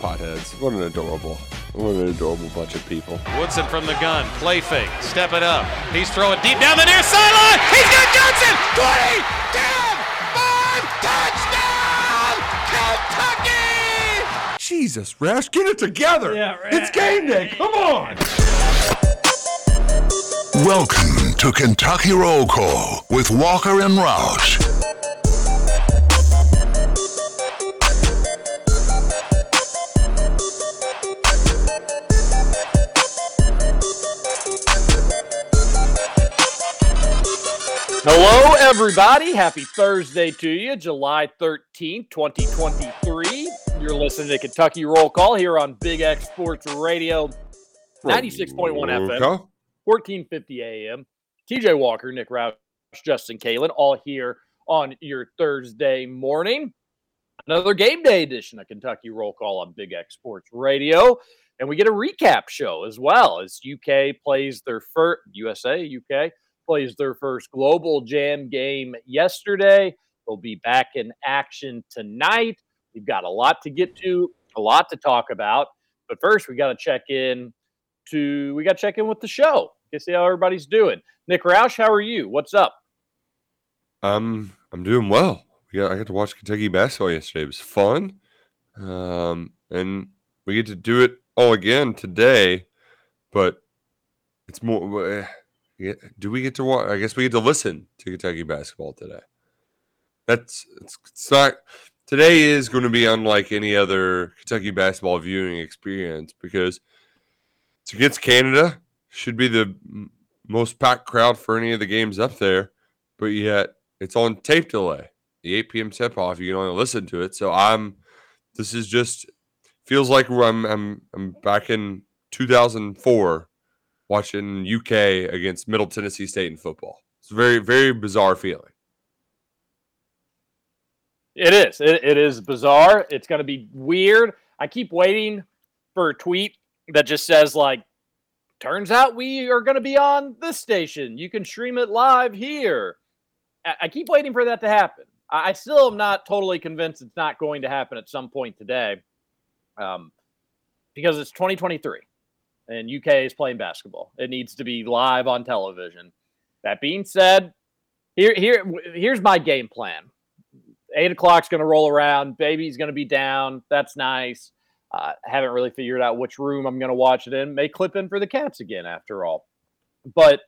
Potheads. What an adorable, what an adorable bunch of people. Woodson from the gun. Play fake. Step it up. He's throwing deep down the near sideline. He's got Johnson. 20, 10, 5, touchdown! Kentucky! Jesus, Rash, get it together. Yeah, Rash. It's game day. Come on. Welcome to Kentucky Roll Call with Walker and Roush. Hello, everybody. Happy Thursday to you, July 13th, 2023. You're listening to Kentucky Roll Call here on Big X Sports Radio, 96.1 FM, 1450 AM. TJ Walker, Nick Roush, Justin Kalen, all here on your Thursday morning. Another game day edition of Kentucky Roll Call on Big X Sports Radio. And we get a recap show as well as UK plays their first, USA, UK plays their first global jam game yesterday. They'll be back in action tonight. We've got a lot to get to, a lot to talk about. But first, we got to check in to we got to check in with the show. Get see how everybody's doing. Nick Roush, how are you? What's up? Um, I'm doing well. Yeah, I got to watch Kentucky basketball yesterday. It was fun. Um, and we get to do it all again today, but it's more. Do we get to watch? I guess we get to listen to Kentucky basketball today. That's it's, it's not. Today is going to be unlike any other Kentucky basketball viewing experience because it's against Canada. Should be the most packed crowd for any of the games up there, but yet it's on tape delay. The 8 p.m. tip off, you can only listen to it. So I'm. This is just feels like I'm I'm I'm back in 2004 watching UK against Middle Tennessee State in football. It's a very very bizarre feeling. It is. It, it is bizarre. It's going to be weird. I keep waiting for a tweet that just says like, "Turns out we are going to be on this station. You can stream it live here." I, I keep waiting for that to happen. I, I still am not totally convinced it's not going to happen at some point today, um, because it's 2023 and UK is playing basketball. It needs to be live on television. That being said, here here here's my game plan eight o'clock's going to roll around. Baby's going to be down. That's nice. Uh, haven't really figured out which room I'm going to watch it in. May clip in for the cats again, after all. But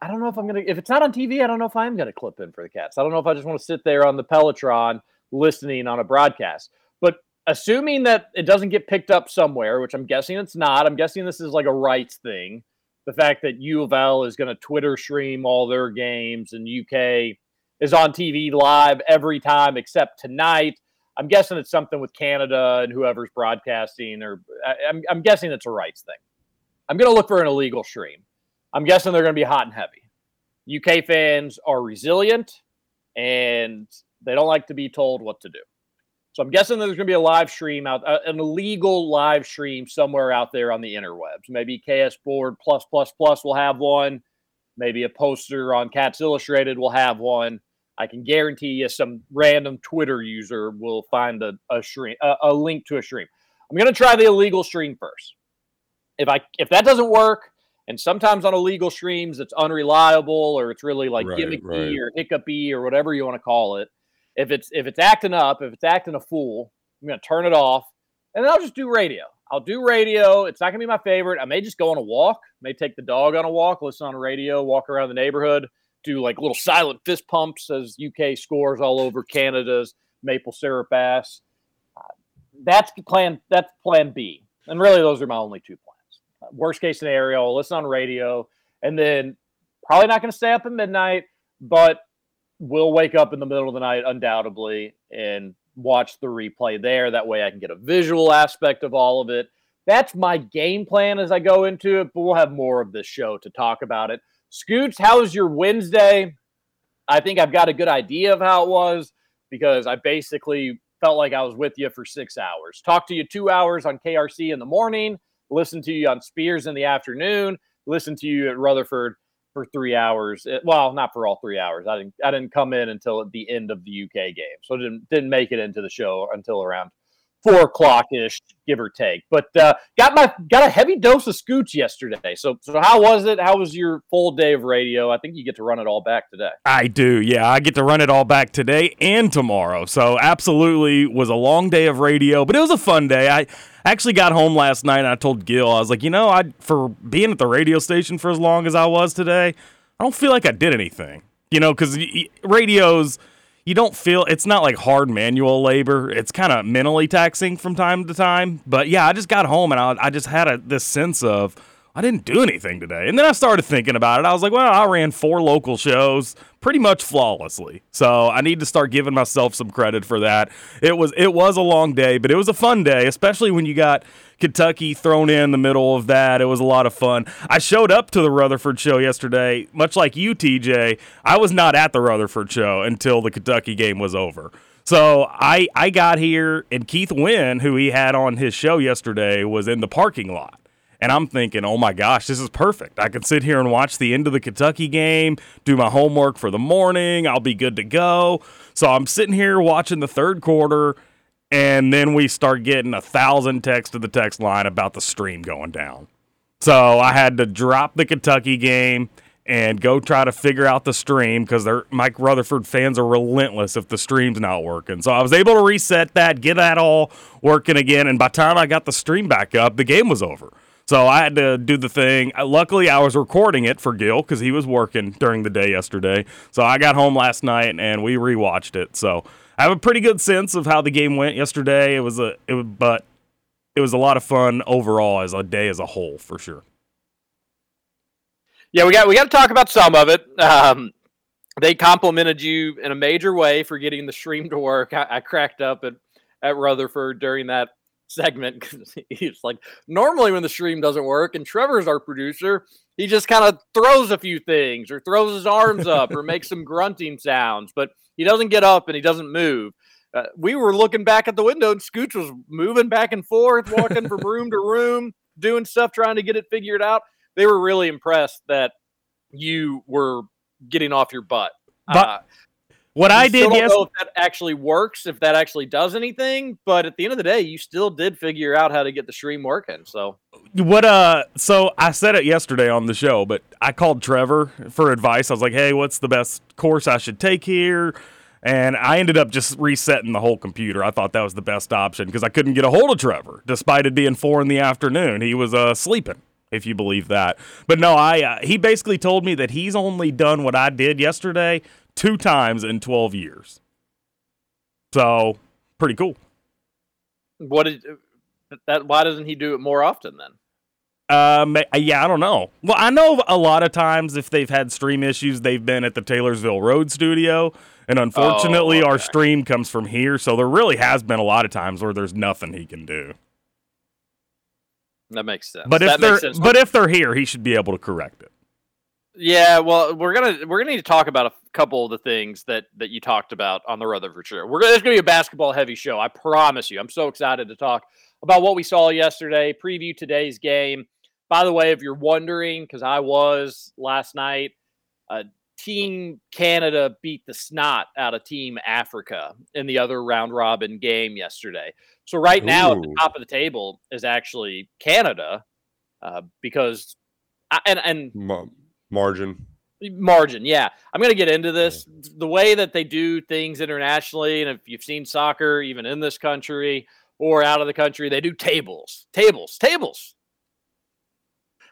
I don't know if I'm going to. If it's not on TV, I don't know if I'm going to clip in for the cats. I don't know if I just want to sit there on the Peloton listening on a broadcast. But assuming that it doesn't get picked up somewhere, which I'm guessing it's not, I'm guessing this is like a rights thing. The fact that U of L is going to Twitter stream all their games and UK is on TV live every time except tonight. I'm guessing it's something with Canada and whoever's broadcasting, or I, I'm, I'm guessing it's a rights thing. I'm going to look for an illegal stream. I'm guessing they're going to be hot and heavy. UK fans are resilient and they don't like to be told what to do. So I'm guessing there's going to be a live stream out, uh, an illegal live stream somewhere out there on the interwebs. Maybe KS Board plus plus plus will have one. Maybe a poster on Cats Illustrated will have one. I can guarantee you some random Twitter user will find a, a stream, a, a link to a stream. I'm going to try the illegal stream first. If I if that doesn't work, and sometimes on illegal streams it's unreliable or it's really like Right, gimmicky right. or hiccupy or whatever you want to call it. If it's if it's acting up, if it's acting a fool, I'm to turn it off, and then I'll just do radio. I'll do radio. It's not to be my favorite. I may just go on a walk. May take the dog on a walk, listen on radio, walk around the neighborhood, do like little silent fist pumps as UK scores all over Canada's maple syrup ass. Uh, that's plan. That's plan B, and really those are my only two plans. Uh, worst case scenario, I'll listen on radio, and then probably not going to stay up at midnight, but will wake up in the middle of the night undoubtedly and watch the replay there. That way, I can get a visual aspect of all of it. That's my game plan as I go into it, but we'll have more of this show to talk about it. Scoots, how was your Wednesday? I think I've got a good idea of how it was because I basically felt like I was with you for six hours. Talked to you two hours on KRC in the morning, listened to you on Spears in the afternoon, listened to you at Rutherford for three hours. It- well, not for all three hours. I didn't. I didn't come in until at the end of the UK game, so didn't didn't make it into the show until around four o'clock ish, give or take. But uh, got my got a heavy dose of scooch yesterday. So so how was it? How was your full day of radio? I think you get to run it all back today. I do, yeah. I get to run it all back today and tomorrow. So absolutely was a long day of radio, but it was a fun day. I actually got home last night and I told Gil, I was like, you know, I for being at the radio station for as long as I was today, I don't feel like I did anything. You know, because radios, you don't feel it's not like hard manual labor. It's kind of mentally taxing from time to time. But yeah, I just got home and I, I just had a, this sense of I didn't do anything today. And then I started thinking about it. I was like, well, I ran four local shows pretty much flawlessly. So I need to start giving myself some credit for that. It was it was a long day, but it was a fun day, especially when you got Kentucky thrown in the middle of that. It was a lot of fun. I showed up to the Rutherford show yesterday, much like you, TJ. I was not at the Rutherford show until the Kentucky game was over. So I I got here and Keith Wynn, who he had on his show yesterday, was in the parking lot. And I'm thinking, oh my gosh, this is perfect. I can sit here and watch the end of the Kentucky game, do my homework for the morning. I'll be good to go. So I'm sitting here watching the third quarter, and then we start getting a thousand texts to the text line about the stream going down. So I had to drop the Kentucky game and go try to figure out the stream because they're Mike Rutherford fans are relentless if the stream's not working. So I was able to reset that, get that all working again, and by the time I got the stream back up, the game was over. So I had to do the thing. Luckily, I was recording it for Gil because he was working during the day yesterday. So I got home last night and we rewatched it. So I have a pretty good sense of how the game went yesterday. It was a, it but it was a lot of fun overall as a day as a whole for sure. Yeah, we got we got to talk about some of it. Um, they complimented you in a major way for getting the stream to work. I, I cracked up at at Rutherford during that segment because he's like, normally when the stream doesn't work, and Trevor's our producer, he just kind of throws a few things or throws his arms up or makes some grunting sounds, but he doesn't get up and he doesn't move. Uh, we were looking back at the window and Scooch was moving back and forth, walking from room to room, doing stuff, trying to get it figured out. They were really impressed that you were getting off your butt. But Uh, what I you still did don't yes, know if that actually works, if that actually does anything. But at the end of the day, you still did figure out how to get the stream working. So what uh so I said it yesterday on the show, but I called Trevor for advice. I was like, "Hey, what's the best course I should take here?" And I ended up just resetting the whole computer. I thought that was the best option because I couldn't get a hold of Trevor despite it being 4 in the afternoon. He was uh sleeping, if you believe that. But no, I uh, he basically told me that he's only done what I did yesterday two times in 12 years. So, pretty cool. what did that? Why doesn't he do it more often then? Um, yeah, I don't know. Well, I know a lot of times if they've had stream issues, they've been at the Taylorsville Road studio, and unfortunately, Oh, our stream comes from here. So there really has been a lot of times where there's nothing he can do. That makes sense. But if that they're makes sense. but if they're here, he should be able to correct it. Yeah, well, we're gonna we're gonna need to talk about a couple of the things that that you talked about on the Rutherford show. We're gonna, it's gonna be a basketball heavy show. I promise you. I'm so excited to talk about what we saw yesterday. Preview today's game. By the way, if you're wondering, because I was last night, uh, Team Canada beat the snot out of Team Africa in the other round robin game yesterday. So right now at the top of the table is actually Canada, uh, because I- and and Ma- margin. margin yeah i'm going to get into this the way that they do things internationally and if you've seen soccer even in this country or out of the country they do tables tables tables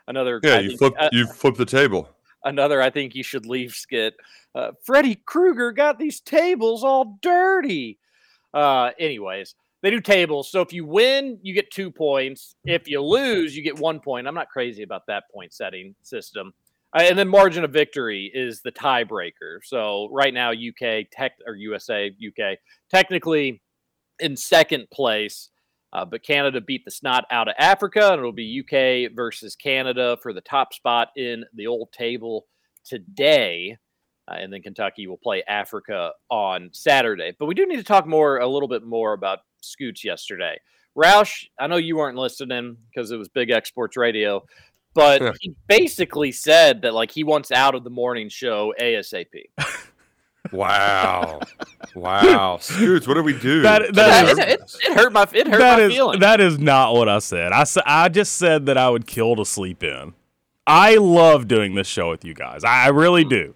another Yeah, I you think- flip uh, you flip the table. another I think you should leave skit. Uh, Freddy Krueger got these tables all dirty. Uh, anyways, they do tables. So if you win, you get two points. If you lose, you get one point. I'm not crazy about that point setting system. And then margin of victory is the tiebreaker. So right now, UK tech or USA UK technically in second place, uh, but Canada beat the snot out of Africa, and it'll be UK versus Canada for the top spot in the old table today. Uh, and then Kentucky will play Africa on Saturday. But we do need to talk more, a little bit more about Scoots yesterday. Roush, I know you weren't listening because it was Big X Sports Radio, but he basically said that like he wants out of the morning show ASAP. Wow. wow. Scoots, what do we do? That- It, that is- it, it hurt my it hurt That my is feelings. that is not what I said. I sa- I just said that I would kill to sleep in. I love doing this show with you guys. I I really do.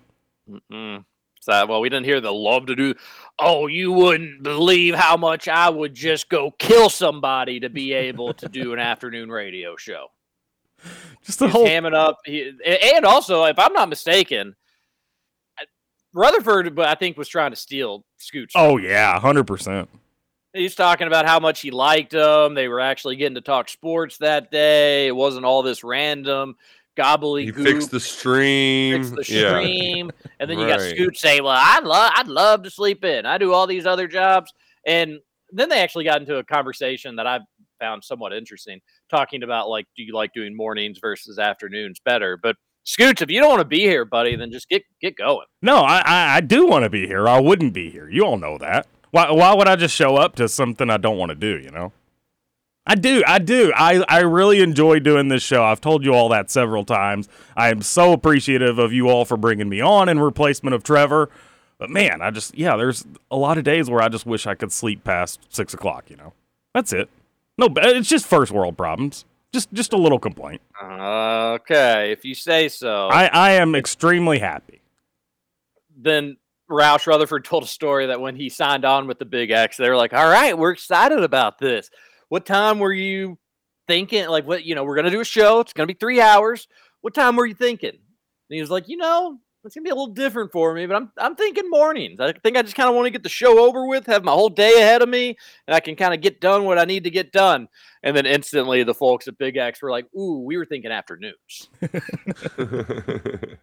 Mm. So, well, we didn't hear the love to do. Oh, you wouldn't believe how much I would just go kill somebody to be able to do an afternoon radio show. Just the He's whole hamming up. He, and also, if I'm not mistaken, Rutherford, but I think was trying to steal Scooch. Oh yeah, hundred percent. He's talking about how much he liked them. They were actually getting to talk sports that day. It wasn't all this random gobbly He fixed the stream. fix the Yeah. stream, and then you got Scooch Scoot saying, "Well, I'd love, I'd love to sleep in. I do all these other jobs." And then they actually got into a conversation that I found somewhat interesting, talking about like, do you like doing mornings versus afternoons better? But Scoots, if you don't want to be here, buddy, then just get get going. No, I I, I do want to be here. I wouldn't be here. You all know that. Why why would I just show up to something I don't want to do? You know. I do. I do. I, I really enjoy doing this show. I've told you all that several times. I am so appreciative of you all for bringing me on in replacement of Trevor. But man, I just, yeah, there's a lot of days where I just wish I could sleep past six o'clock, you know? That's it. No, it's just first world problems. Just, just a little complaint. Okay, if you say so. I, I am extremely happy. then Roush Rutherford told a story that when he signed on with the Big X, they were like, "All right, we're excited about this. What time were you thinking? Like, what you know, we're gonna do a show. It's gonna be three hours. What time were you thinking?" And he was like, "You know, it's gonna be a little different for me, but I'm I'm thinking mornings. I think I just kind of want to get the show over with, have my whole day ahead of me, and I can kind of get done what I need to get done." And then instantly, the folks at Big X were like, "Ooh, we were thinking afternoons."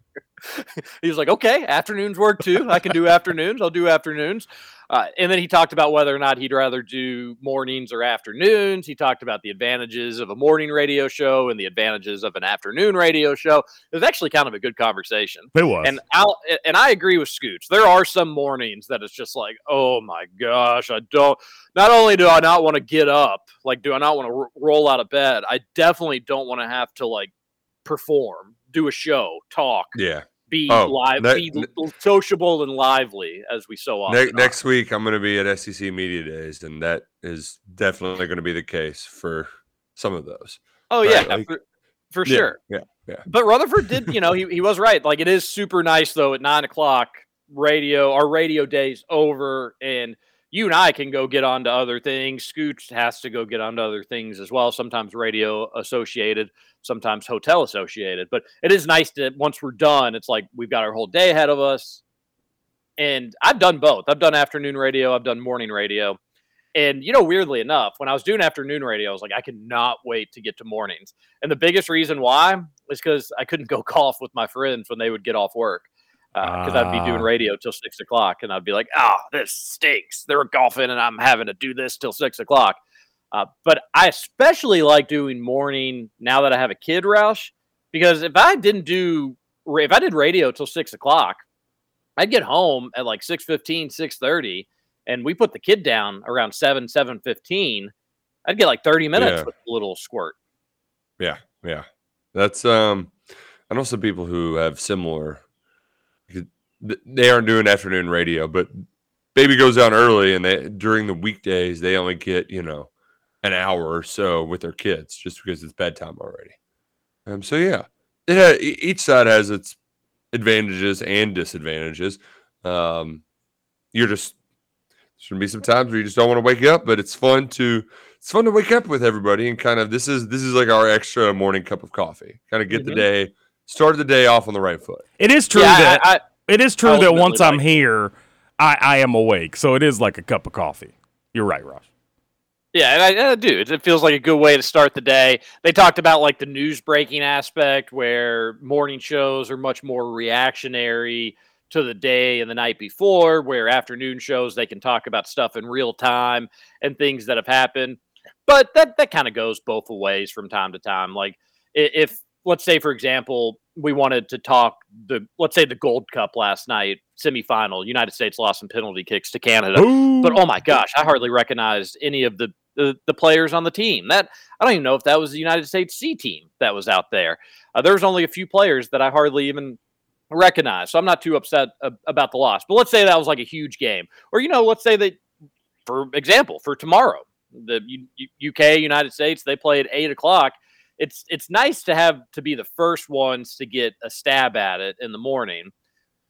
he was like, okay, afternoons work too. I can do afternoons. I'll do afternoons. Uh, and then he talked about whether or not he'd rather do mornings or afternoons. He talked about the advantages of a morning radio show and the advantages of an afternoon radio show. It was actually kind of a good conversation. It was. And I'll, and I agree with Scooch. There are some mornings that it's just like, oh my gosh, I don't. Not only do I not want to get up, like, do I not want to r- roll out of bed? I definitely don't want to have to like perform, do a show, talk, yeah. be Oh, live, ne- be ne- sociable and lively as we so often Ne- next week, I'm going to be at SEC Media Days, and that is definitely going to be the case for some of those. Oh right, yeah, like- for, for Yeah, sure. Yeah. Yeah. But Rutherford did, you know, he, he was right. Like it is super nice though at nine o'clock radio, our radio days over, and you and I can go get on to other things. Scooch has to go get on to other things as well. Sometimes radio associated, sometimes hotel associated. But it is nice that once we're done, it's like we've got our whole day ahead of us. And I've done both. I've done afternoon radio, I've done morning radio. And you know, weirdly enough, when I was doing afternoon radio, I was like, I cannot wait to get to mornings. And the biggest reason why is because I couldn't go golf with my friends when they would get off work. Because I'd be doing Ah. radio till six o'clock, and I'd be like, "Oh, this stinks. They're golfing, and I'm having to do this till six o'clock." Uh, but I especially like doing morning now that I have a kid, Roush, because if I didn't do if I did radio till six o'clock, I'd get home at like 6.15, 6.30, and we put the kid down around 7, 7.15. I'd get like 30 minutes Yeah. with a little squirt. Yeah, yeah. That's um I know some people who have similar they aren't doing afternoon radio, but baby goes down early and they during the weekdays they only get, you know, an hour or so with their kids just because it's bedtime already. Um so yeah. It ha- each side has its advantages and disadvantages. Um you're just there's gonna be some times where you just don't want to wake up, but it's fun to it's fun to wake up with everybody and kind of this is this is like our extra morning cup of coffee. Kind of get Mhm. the day start the day off on the right foot. It is true Yeah, that I- I- it is true that once I'm here, I, I am awake. So it is like a cup of coffee. You're right, Roush. Yeah, and I, I do. It it feels like a good way to start the day. They talked about like the news breaking aspect, where morning shows are much more reactionary to the day and the night before, where afternoon shows they can talk about stuff in real time and things that have happened. But that that kind of goes both ways from time to time. Like if let's say, for example, we wanted to talk the let's say the Gold Cup last night semifinal, United States lost some penalty kicks to Canada. But oh my gosh, I hardly recognized any of the, the the players on the team. That I don't even know if that was the United States C team that was out there. Uh, there was only a few players that I hardly even recognized, so I'm not too upset uh, about the loss. But let's say that was like a huge game, or you know, let's say that, for example, for tomorrow, the U- U- UK United States they play at eight o'clock. It's it's nice to have to be the first ones to get a stab at it in the morning.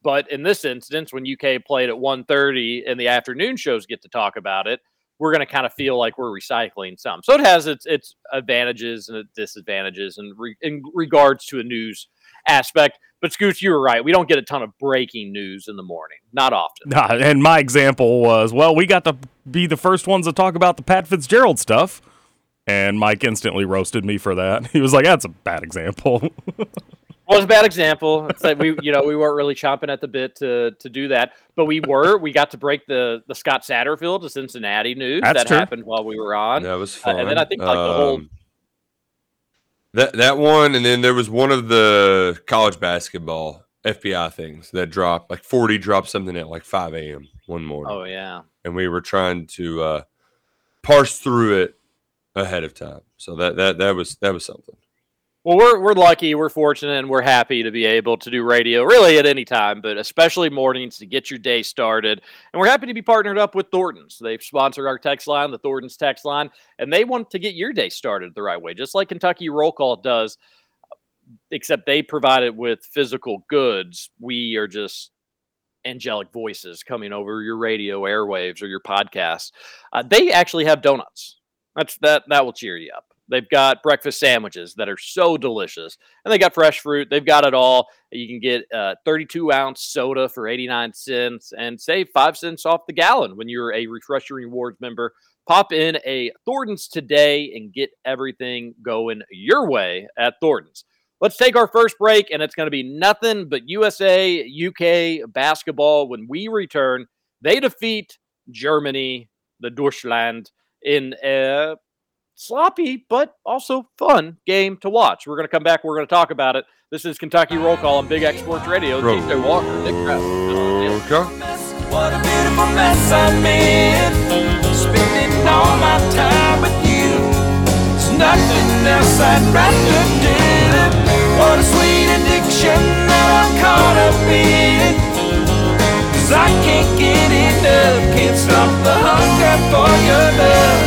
But in this instance, when UK played at 1.30 and the afternoon shows get to talk about it, we're going to kind of feel like we're recycling some. So it has its its advantages and disadvantages in, re- in regards to a news aspect. But Scoots, you were right. We don't get a ton of breaking news in the morning. Not often. Nah, and my example was, well, we got to be the first ones to talk about the Pat Fitzgerald stuff. And Mike instantly roasted me for that. He was like, that's a bad example. was a bad example. It's like we, you know, we weren't really chomping at the bit to to do that, but we were. We got to break the the Scott Satterfield to Cincinnati news That's that true. happened while we were on. That was Uh, fun. and then I think like the whole Um, that that one, and then there was one of the college basketball FBI things that dropped. Like forty dropped something at like five a.m. one morning, oh yeah, and we were trying to uh, parse through it ahead of time. So that that that was that was something. Well, we're we're lucky, we're fortunate, and we're happy to be able to do radio really at any time, but especially mornings to get your day started. And we're happy to be partnered up with Thornton's. They've sponsored our text line, the Thornton's text line, and they want to get your day started the right way, just like Kentucky Roll Call does. Except they provide it with physical goods. We are just angelic voices coming over your radio airwaves or your podcast. Uh, they actually have donuts. That's that that will cheer you up. They've got breakfast sandwiches that are so delicious, and they got fresh fruit. They've got it all. You can get a 32 ounce soda for 89 cents and save five cents off the gallon when you're a Refresher Rewards member. Pop in a Thornton's today and get everything going your way at Thornton's. Let's take our first break, and it's going to be nothing but USA UK basketball when we return. They defeat Germany, the Deutschland, in a sloppy but also fun game to watch. We're going to come back. We're going to talk about it. This is Kentucky Roll Call on Big X Sports Radio. Roll. TJ Walker, Nick Kress. Okay. What a beautiful mess I'm in. Spending all my time with you. There's nothing else I'd rather do. What a sweet addiction that I'm caught up in. Cause I can't get enough. Can't stop the hunger for your love.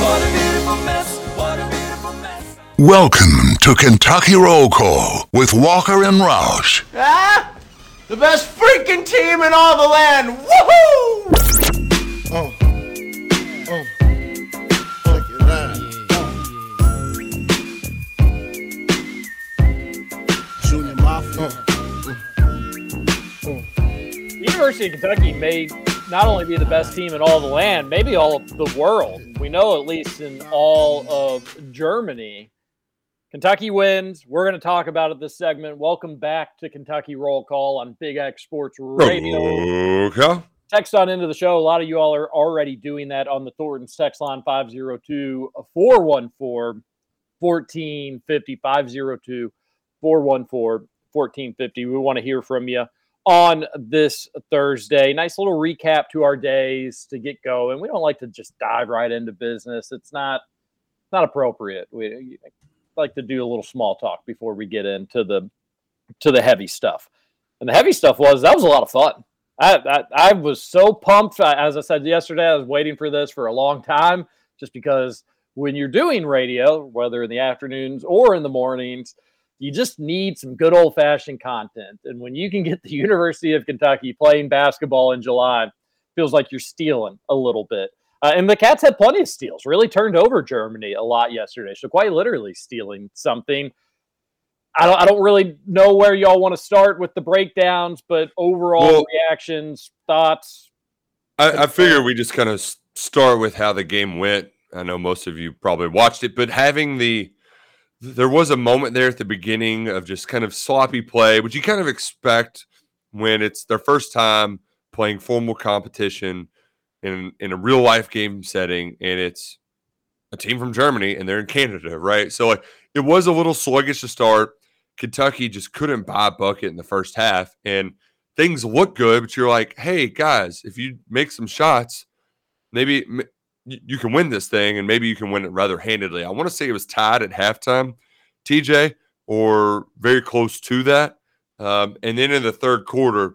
What a beautiful mess. What a beautiful mess. Welcome to Kentucky Roll Call with Walker and Roush. Ah! The best freaking team in all the land! Woohoo! Oh. Oh. Junior Mafia. Mm. University of Kentucky may not only be the best team in all the land, maybe all of the world. We know at least in all of Germany. Kentucky wins. We're going to talk about it this segment. Welcome back to Kentucky Roll Call on Big X Sports Radio. Okay. Text on into the show. A lot of you all are already doing that on the Thornton's text line 502 414 1450. 502 414 1450. We want to hear from you on this Thursday. Nice little recap to our days to get going. We don't like to just dive right into business. It's not not appropriate. We like to do a little small talk before we get into the to the heavy stuff. And the heavy stuff was that was a lot of fun. I I, I was so pumped. As I said yesterday, I was waiting for this for a long time, just because when you're doing radio, whether in the afternoons or in the mornings, you just need some good old fashioned content. And when you can get the University of Kentucky playing basketball in July, feels like you're stealing a little bit. Uh, and the Cats had plenty of steals, really turned over Germany a lot yesterday. So quite literally stealing something. I don't, I don't really know where y'all want to start with the breakdowns, but overall Well- reactions, thoughts. I, I figure we just kind of start with how the game went. I know most of you probably watched it, but having the there was a moment there at the beginning of just kind of sloppy play, which you kind of expect when it's their first time playing formal competition in in a real life game setting, and it's a team from Germany and they're in Canada, right? So like it was a little sluggish to start. Kentucky just couldn't buy a bucket in the first half, and things look good, but you're like, hey guys, if you make some shots, maybe you can win this thing, and maybe you can win it rather handedly. I want to say it was tied at halftime, TJ, or very close to that. Um, and then in the third quarter,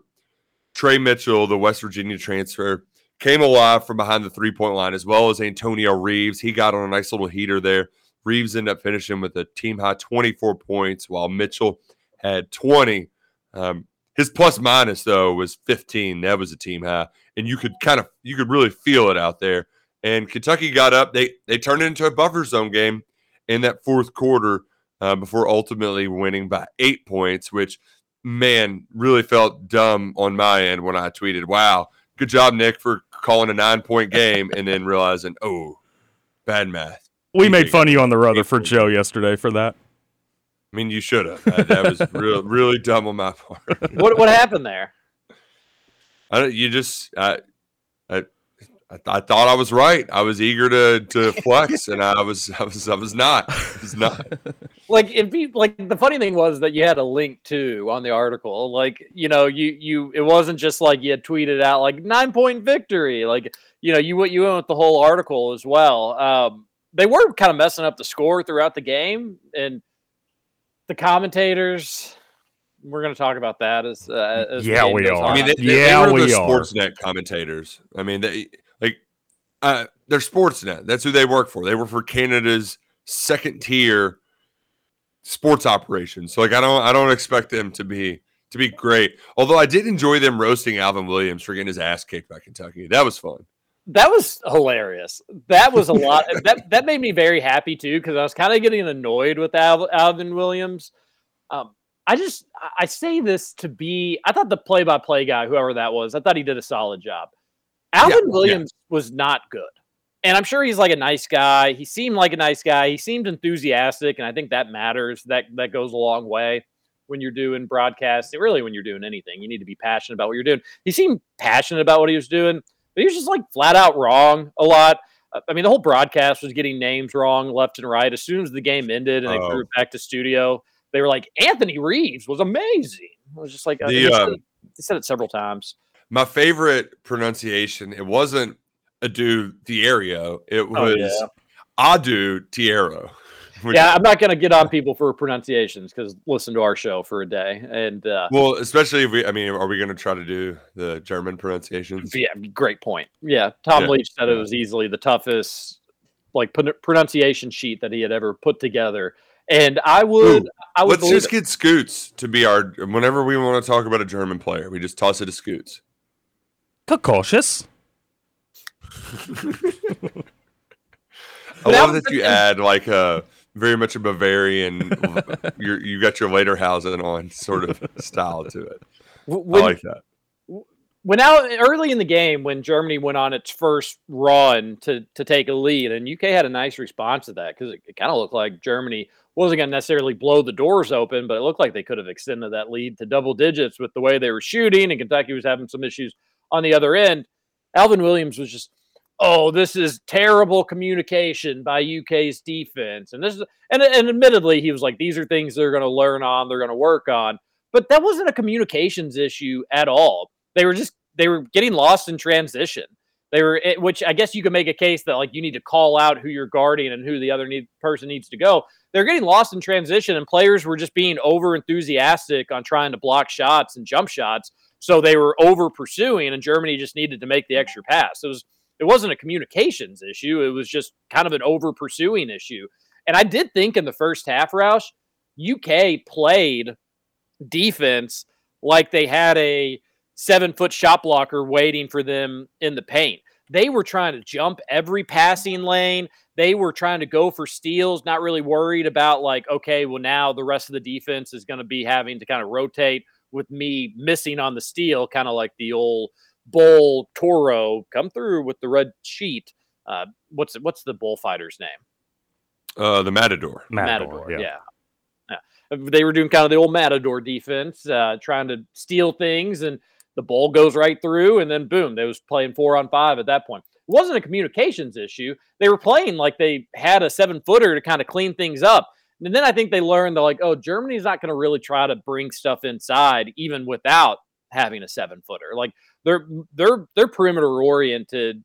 Tre Mitchell, the West Virginia transfer, came alive from behind the three point line, as well as Antonio Reeves. He got on a nice little heater there. Reeves ended up finishing with a team high 24 points, while Mitchell had 20. Um, his plus minus though was 15. That was a team high, and you could kind of you could really feel it out there. And Kentucky got up. They they turned it into a buffer zone game in that fourth quarter uh, before ultimately winning by eight points, which man really felt dumb on my end when I tweeted, "Wow, good job, Nick, for calling a nine point game," and then realizing, "Oh, bad math." We made fun of you on the Rutherford show yesterday for that. I mean, you should have. That, that was real, really dumb on my part. What what happened there? I don't, you just, I, I, I, I thought I was right. I was eager to to flex, and I was, I was, I was not. I was not. like if you like the funny thing was that you had a link too on the article like you know you you it wasn't just like you had tweeted out like nine point victory like you know you went you went with the whole article as well um they were kind of messing up the score throughout the game and the commentators we're going to talk about that as, uh, as Yeah, we goes are. I mean, they, they- Yeah, they were we the are. Sportsnet commentators. I mean, they like, uh, they're Sportsnet. That's who they work for. They work for Canada's second tier sports operations. So, like, I don't, I don't expect them to be to be great. Although I did enjoy them roasting Alvin Williams for getting his ass kicked by Kentucky. That was fun. That was hilarious. That was a lot. that that made me very happy too because I was kind of getting annoyed with Al- Alvin Williams. Um, I just I- I say this to be. I thought the play-by-play guy, whoever that was, I thought he did a solid job. Alvin yeah. Williams was not good, and I'm sure he's like a nice guy. He seemed like a nice guy. He seemed enthusiastic, and I think that matters. That that goes a long way when you're doing broadcasting. Really, when you're doing anything, you need to be passionate about what you're doing. He seemed passionate about what he was doing but he was just like flat out wrong a lot. Uh, I mean, the whole broadcast was getting names wrong left and right. As soon as the game ended and they Oh. threw it back to studio, they were like, Anthony Reeves was amazing. I was just like, uh, The, they, said um, it, they said it several times. My favorite pronunciation. It wasn't Adu Thierro. It was yeah. Adu Tiero. Yeah, I'm not going to get on people for pronunciations because listen to our show for a day. And uh, Well, especially if we, I mean, are we going to try to do the German pronunciations? yeah, great point. Yeah, Tom Yeah, Leach said it was easily the toughest like pronunciation sheet that he had ever put together. And I would, Ooh, I would Let's just get Scoots to be our. Whenever we want to talk about a German player, we just toss it to Scoots. Cautious. I love that you add like a very much a Bavarian. you you got your Lederhosen on sort of style to it. when, I like that. when out early in the game when Germany went on its first run to to take a lead, and UK had a nice response to that because it, it kind of looked like Germany wasn't going to necessarily blow the doors open, but it looked like they could have extended that lead to double digits with the way they were shooting, and Kentucky was having some issues on the other end. Alvin Williams was just, oh, this is terrible communication by UK's defense, and this is, and and admittedly, he was like, these are things they're going to learn on, they're going to work on, but that wasn't a communications issue at all. They were just they were getting lost in transition. They were, which I guess you could make a case that like you need to call out who you're guarding and who the other need, person needs to go. They're getting lost in transition, and players were just being over enthusiastic on trying to block shots and jump shots. So they were over pursuing, and Germany just needed to make the extra pass. It was it wasn't a communications issue. It was just kind of an over pursuing issue. And I did think in the first half, Roush, UK played defense like they had a seven foot shot blocker waiting for them in the paint. they were trying to jump every passing lane. They were trying to go for steals, not really worried about like, okay, well now the rest of the defense is going to be having to kind of rotate with me missing on the steal, kind of like the old bull Toro come through with the red sheet. Uh, what's what's the bullfighter's name? Uh, the Matador. Matador, yeah. yeah. Yeah. They were doing kind of the old Matador defense, uh, trying to steal things, and the ball goes right through, and then boom, they was playing four on five at that point. It wasn't a communications issue. They were playing like they had a seven footer to kind of clean things up. And then I think they learned they're like, oh, Germany's not going to really try to bring stuff inside, even without having a seven footer. Like they're they're they're perimeter oriented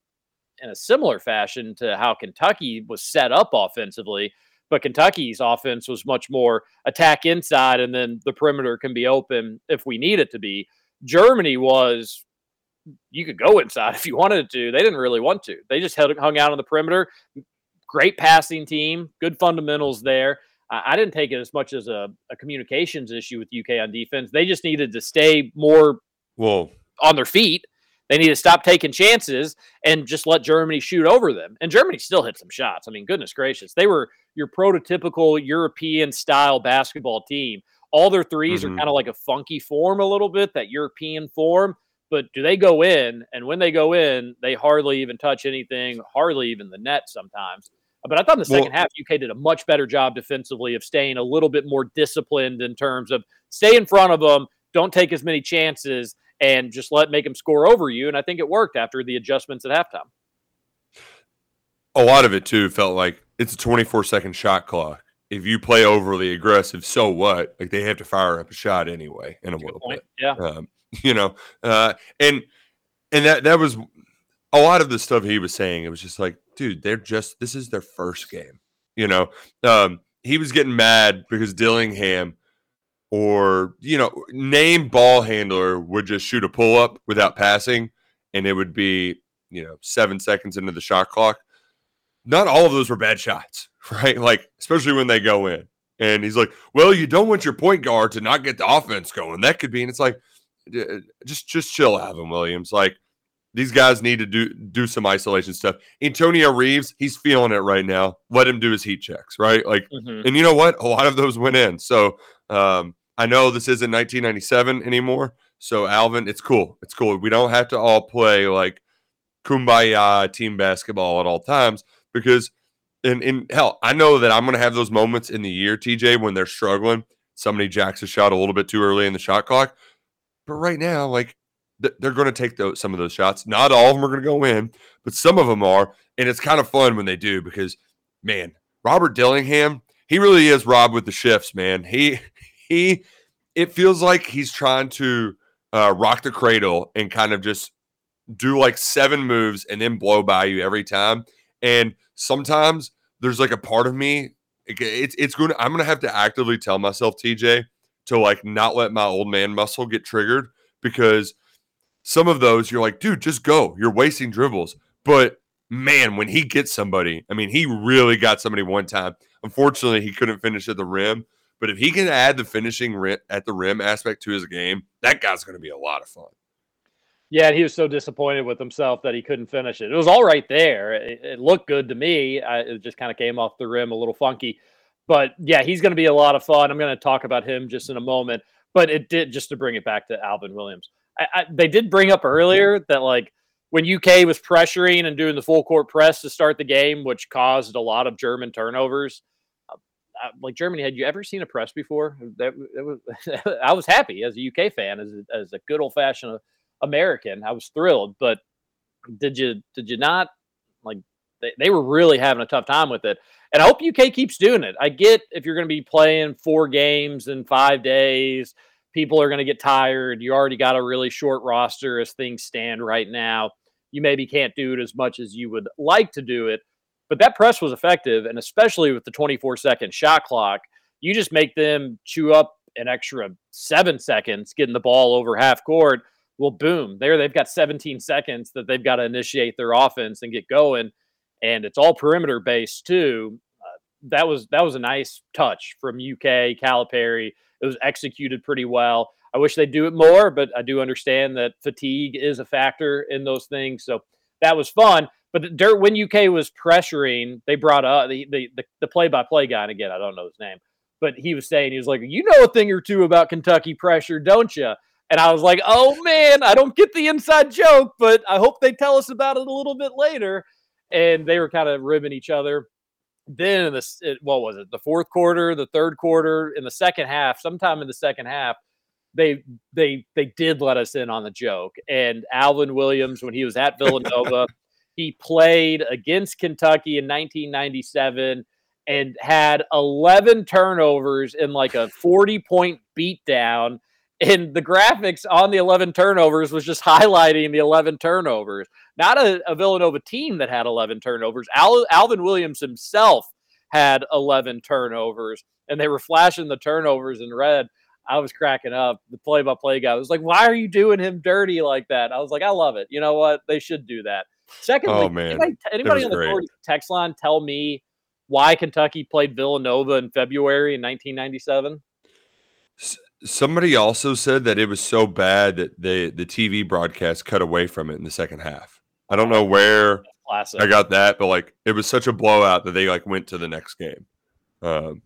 in a similar fashion to how Kentucky was set up offensively. But Kentucky's offense was much more attack inside, and then the perimeter can be open if we need it to be. Germany was you could go inside if you wanted to. They didn't really want to. They just held, hung out on the perimeter. Great passing team, good fundamentals there. I, I didn't take it as much as a, a communications issue with UK on defense. They just needed to stay more Well, on their feet. They need to stop taking chances and just let Germany shoot over them. And Germany still hit some shots. I mean, goodness gracious. They were your prototypical European style basketball team. All their 3s Mhm. are kind of like a funky form a little bit, that European form. But do they go in? And when they go in, they hardly even touch anything, hardly even the net sometimes. But I thought in the Well- second half, UK did a much better job defensively of staying a little bit more disciplined in terms of stay in front of them, don't take as many chances, and just let make them score over you. And I think it worked after the adjustments at halftime. a lot of it too felt like it's a 24 second shot clock. If you play overly aggressive, so what? Like they have to fire up a shot anyway in a little Point. bit. Yeah. um, you know, uh, and and that that was a lot of the stuff he was saying. It was just like, dude, they're just this is their first game. You know, um, he was getting mad because Dillingham or you know, name ball handler would just shoot a pull up without passing, and it would be you know seven seconds into the shot clock. Not all of those were bad shots, right? Like especially when they go in. And he's like, "Well, you don't want your point guard to not get the offense going. That could be." And it's like, just just chill, Alvin Williams. Like these guys need to do do some isolation stuff. Antonio Reeves, he's feeling it right now. Let him do his heat checks, right? Like, Mhm. and you know what? A lot of those went in. So um, I know this isn't 1997 anymore. So Alvin, it's cool. It's cool. We don't have to all play like kumbaya team basketball at all times because in in hell, I know that I'm gonna have those moments in the year, TJ, when they're struggling. Somebody jacks a shot a little bit too early in the shot clock. But right now, like they're going to take those some of those shots. Not all of them are going to go in, but some of them are, and it's kind of fun when they do because, man, Robert Dillingham, he really is Rob with the shifts, man. He he, it feels like he's trying to uh, rock the cradle and kind of just do like seven moves and then blow by you every time. And sometimes there's like a part of me, it's, it's going. to I'm going to have to actively tell myself, TJ, to like not let my old man muscle get triggered because some of those you're like, dude, just go. You're wasting dribbles. But man, when he gets somebody, I mean, he really got somebody one time. Unfortunately, he couldn't finish at the rim. But if he can add the finishing at the rim aspect to his game, that guy's going to be a lot of fun. Yeah, and he was so disappointed with himself that he couldn't finish it. It was all right there. It, it looked good to me. I, it just kind of came off the rim a little funky. But yeah, he's going to be a lot of fun. I'm going to talk about him just in a moment. But it did just to bring it back to Alvin Williams. I, I, they did bring up earlier that like when UK was pressuring and doing the full court press to start the game, which caused a lot of German turnovers. uh, uh, like Germany, had you ever seen a press before? That, that was, I was happy as a UK fan, as a, as a good old fashioned American. I was thrilled, but did you did you not like they, they were really having a tough time with it. And I hope UK keeps doing it. I get if you're going to be playing four games in five days, people are going to get tired. You already got a really short roster as things stand right now. You maybe can't do it as much as you would like to do it, but that press was effective. And especially with the 24 second shot clock, you just make them chew up an extra seven seconds getting the ball over half court. Well, boom, there they've got 17 seconds that they've got to initiate their offense and get going and it's all perimeter based too. Uh, that was that was a nice touch from UK Calipari. It was executed pretty well. I wish they'd do it more, but I do understand that fatigue is a factor in those things. So that was fun. But Dirt when UK was pressuring, they brought up the the the, the play-by-play guy, and again, I don't know his name, but he was saying he was like, you know a thing or two about Kentucky pressure, don't you? And I was like, oh man, I don't get the inside joke, but I hope they tell us about it a little bit later. And they were kind of ribbing each other. Then in the what was it? The fourth quarter, the third quarter, in the second half, sometime in the second half, they they they did let us in on the joke. And Alvin Williams, when he was at Villanova, he played against Kentucky in 1997 and had 11 turnovers in like a 40 point beatdown. And the graphics on the 11 turnovers was just highlighting the 11 turnovers, not a, a Villanova team that had 11 turnovers. Al, Alvin Williams himself had 11 turnovers, and they were flashing the turnovers in red. I was cracking up. The play by play guy was like, Why are you doing him dirty like that? I was like, I love it. You know what? They should do that. Secondly, Oh, man. anybody, anybody on the great. Text line tell me why Kentucky played Villanova in February in 1997? Somebody also said that it was so bad that they the TV broadcast cut away from it in the second half. I don't know where Classic. I got that, but like it was such a blowout that they like went to the next game. Um,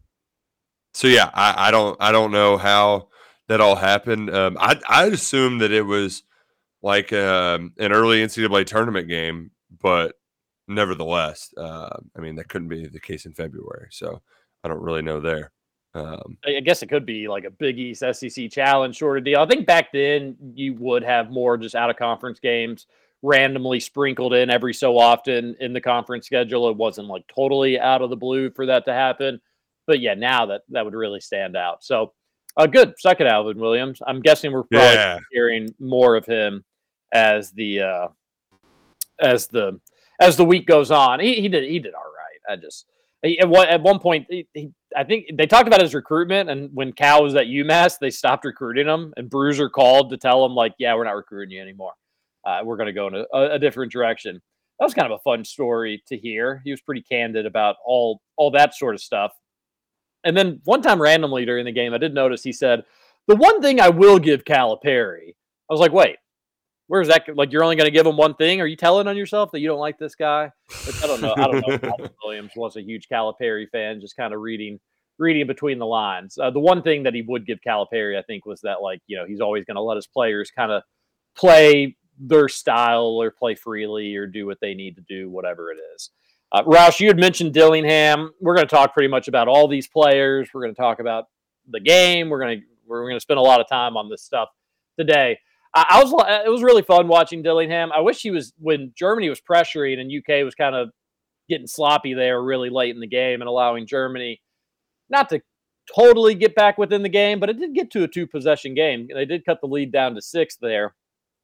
so yeah, I, I don't I don't know how that all happened. Um, I I'd assume that it was like um, an early NCAA tournament game, but nevertheless, uh, I mean that couldn't be the case in February. So I don't really know there. Um, I guess it could be like a Big East SEC challenge sort of deal. I think back then you would have more just out of conference games randomly sprinkled in every so often in the conference schedule. It wasn't like totally out of the blue for that to happen. But yeah, now that that would really stand out. So uh, good. second Alvin Williams. I'm guessing we're probably Yeah. hearing more of him as the uh as the as the week goes on. He, he did he did all right. I just he, at one at one point he, he, I think they talked about his recruitment, and when Cal was at UMass, they stopped recruiting him, and Bruiser called to tell him like, "Yeah, we're not recruiting you anymore. Uh, we're going to go in a, a, different direction." That was kind of a fun story to hear. He was pretty candid about all all that sort of stuff. And then one time randomly during the game, I did notice he said, "The one thing I will give Calipari." I was like, "Wait, where's that? Like, you're only going to give him one thing? Are you telling on yourself that you don't like this guy?" I don't know. I don't know. Williams was a huge Calipari fan, just kind of reading reading between the lines. Uh, the one thing that he would give Calipari, I think, was that like you know he's always going to let his players kind of play their style or play freely or do what they need to do, whatever it is. Uh, Roush, you had mentioned Dillingham. We're going to talk pretty much about all these players. We're going to talk about the game. We're going to we're going to spend a lot of time on this stuff today. I, was uh, it was really fun watching Dillingham. I wish he was when Germany was pressuring and UK was kind of getting sloppy there really late in the game and allowing Germany not to totally get back within the game, but it did get to a two possession game. They did cut the lead down to six there.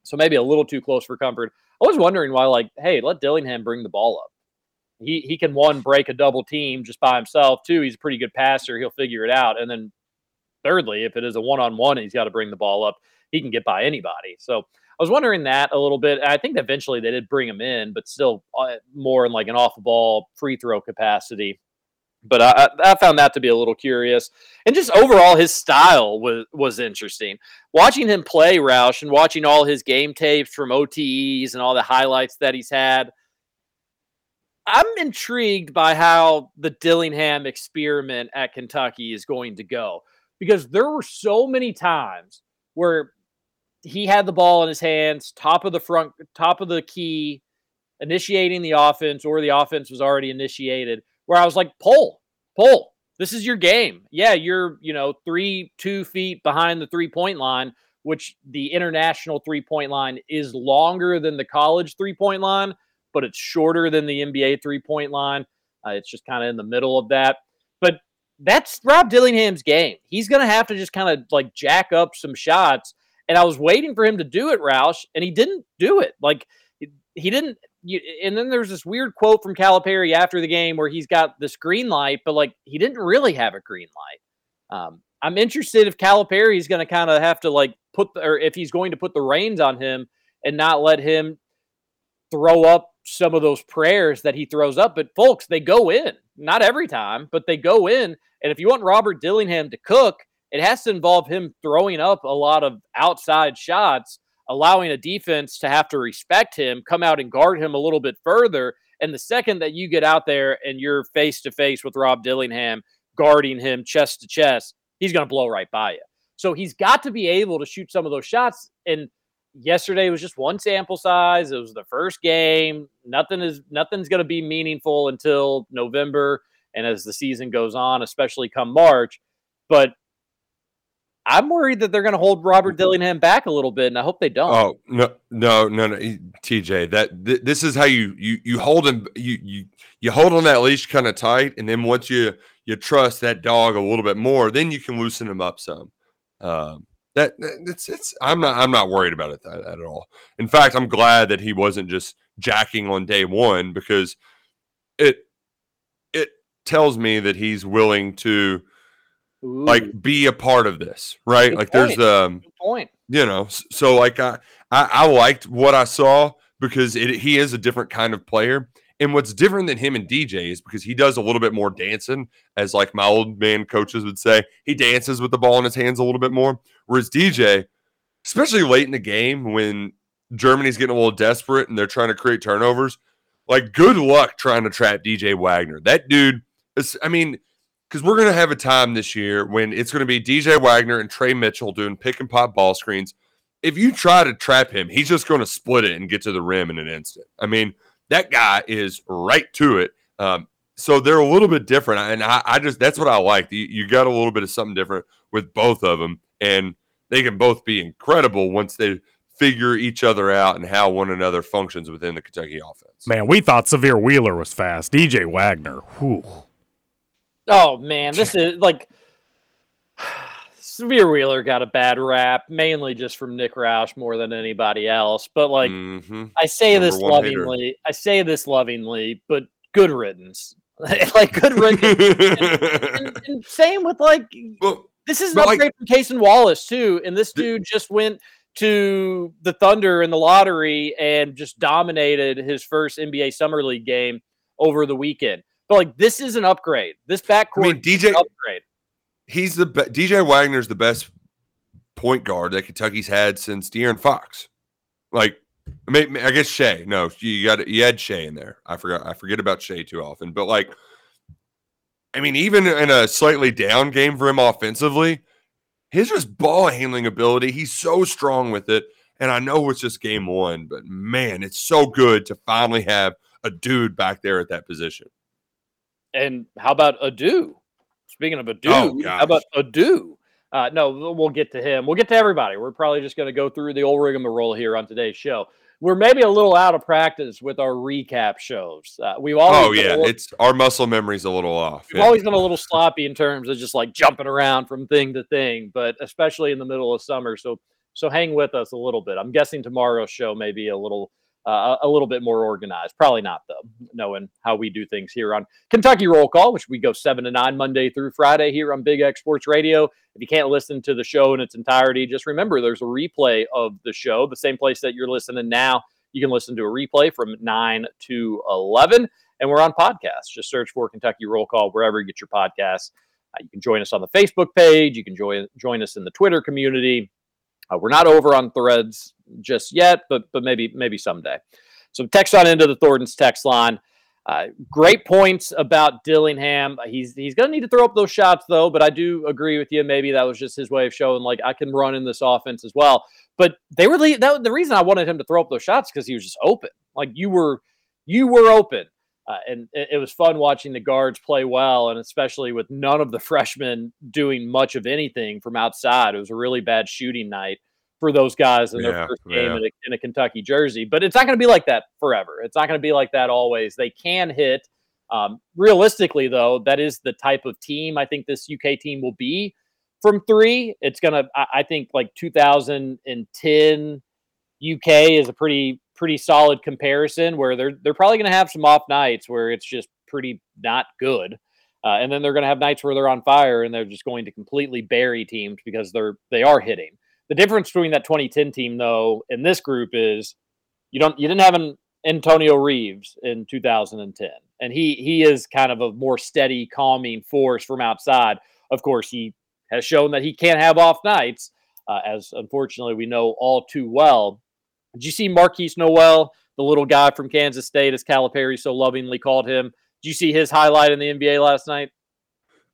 So maybe a little too close for comfort. I was wondering why, like, hey, let Dillingham bring the ball up. He he can one break a double team just by himself. Two, he's a pretty good passer. He'll figure it out. And then thirdly, if it is a one on one he's got to bring the ball up, he can get by anybody. So I was wondering that a little bit. I think eventually they did bring him in, but still uh, more in like an off ball free throw capacity but I- I found that to be a little curious. And just overall, his style was was interesting. Watching him play Roush and watching all his game tapes from OTEs and all the highlights that he's had, I'm intrigued by how the Dillingham experiment at Kentucky is going to go because there were so many times where he had the ball in his hands, top of the front, top of the key, initiating the offense, or the offense was already initiated. Where I was like, pull, pull. This is your game. Yeah, you're, you know, three, two feet behind the three point line, which the international three point line is longer than the college three point line, but it's shorter than the NBA three point line. Uh, it's just kind of in the middle of that. But that's Rob Dillingham's game. He's going to have to just kind of like jack up some shots. And I was waiting for him to do it, Roush, and he didn't do it. Like, he didn't. You, and then there's this weird quote from Calipari after the game where he's got this green light, but like he didn't really have a green light. Um, I'm interested if Calipari is going to kind of have to like put, the, or if he's going to put the reins on him and not let him throw up some of those prayers that he throws up. But folks, they go in, not every time, but they go in. And if you want Robert Dillingham to cook, it has to involve him throwing up a lot of outside shots. allowing a defense to have to respect him, come out and guard him a little bit further. And the second that you get out there and you're face to face with Rob Dillingham, guarding him chest to chest, he's going to blow right by you. So he's got to be able to shoot some of those shots. And yesterday was just one sample size. It was the first game. Nothing is nothing's going to be meaningful until November and as the season goes on, especially come March. But I'm worried that they're going to hold Robert Dillingham back a little bit, and I hope they don't. Oh no, no, no, no, TJ. That th- this is how you you you hold him. You you you hold on that leash kind of tight, and then once you you trust that dog a little bit more, then you can loosen him up some. Um, that that- it's it's. I'm not I'm not worried about it that, at all. In fact, I'm glad that he wasn't just jacking on day one because it it tells me that he's willing to Ooh, like be a part of this, right? Good like there's point. um good point. you know so like I, I i liked what i saw because it, he is a different kind of player and what's different than him and dj is because he does a little bit more dancing as like my old man coaches would say he dances with the ball in his hands a little bit more whereas dj especially late in the game when germany's getting a little desperate and they're trying to create turnovers like good luck trying to trap dj wagner that dude is i mean because we're going to have a time this year when it's going to be DJ Wagner and Tre Mitchell doing pick and pop ball screens. If you try to trap him, he's just going to split it and get to the rim in an instant. I mean, that guy is right to it. Um, so they're a little bit different, and I, I just that's what I like. You, you got a little bit of something different with both of them, and they can both be incredible once they figure each other out and how one another functions within the Kentucky offense. Man, we thought Sahvir Wheeler was fast. DJ Wagner, whew. Oh man, this is like Sahvir Wheeler got a bad rap, mainly just from Nick Roush more than anybody else. But like Mhm. I say Number this one hater. lovingly, I say this lovingly, but good riddance. like good riddance. and, and same with like Well, this is an But, like- from Cason Wallace too. And this dude just went to the Thunder in the lottery and just dominated his first NBA Summer League game over the weekend. But like this is an upgrade. This backcourt I mean, is DJ an upgrade. he's the be- DJ Wagner's the best point guard that Kentucky's had since De'Aaron Fox. Like, I, mean, I guess Shai. No, you got you had Shai in there. I forgot. I forget about Shai too often. But like, I mean, even in a slightly down game for him offensively, his just ball handling ability. He's so strong with it. And I know it's just game one, but man, it's so good to finally have a dude back there at that position. And how about Adou? Speaking of Adou, Oh, how about Adou? Uh, no, we'll get to him. We'll get to everybody. We're probably just going to go through the old rigmarole here on today's show. We're maybe a little out of practice with our recap shows. Uh, we've always Oh yeah, little- it's our muscle memory's a little off. We've Yeah. always been a little sloppy in terms of just like jumping around from thing to thing, but especially in the middle of summer. So so hang with us a little bit. I'm guessing tomorrow's show may be a little uh, a little bit more organized. Probably not though, knowing how we do things here on Kentucky Roll Call, which we go seven to nine Monday through Friday here on Big X Sports Radio. If you can't listen to the show in its entirety, just remember there's a replay of the show, the same place that you're listening now. You can listen to a replay from 9 to 11. And we're on podcasts. Just search for Kentucky Roll Call wherever you get your podcasts. Uh, you can join us on the Facebook page. You can join join us in the Twitter community. Uh, we're not over on Threads just yet, but but maybe maybe someday. So text on into the Thornton's text line. Uh, great points about Dillingham. He's he's going to need to throw up those shots though. But I do agree with you. Maybe that was just his way of showing like I can run in this offense as well. But they were that the reason I wanted him to throw up those shots because he was just open. Like you were you were open. Uh, and it, it was fun watching the guards play well, and especially with none of the freshmen doing much of anything from outside. It was a really bad shooting night for those guys in their Yeah, first game yeah. in, a, in a Kentucky jersey. But it's not going to be like that forever. It's not going to be like that always. They can hit. Um, realistically, though, that is the type of team I think this UK team will be from three. It's going to, I think, like 2010 UK is a pretty pretty solid comparison where they're they're probably going to have some off nights where it's just pretty not good. Uh, and then they're going to have nights where they're on fire and they're just going to completely bury teams because they're they are hitting. The difference between that 2010 team though and this group is you don't you didn't have an Antonio Reeves in 2010 and he he is kind of a more steady calming force from outside. Of course, he has shown that he can't have off nights, uh, as unfortunately we know all too well. Did you see Markquis Nowell, the little guy from Kansas State, as Calipari so lovingly called him? Did you see his highlight in the NBA last night?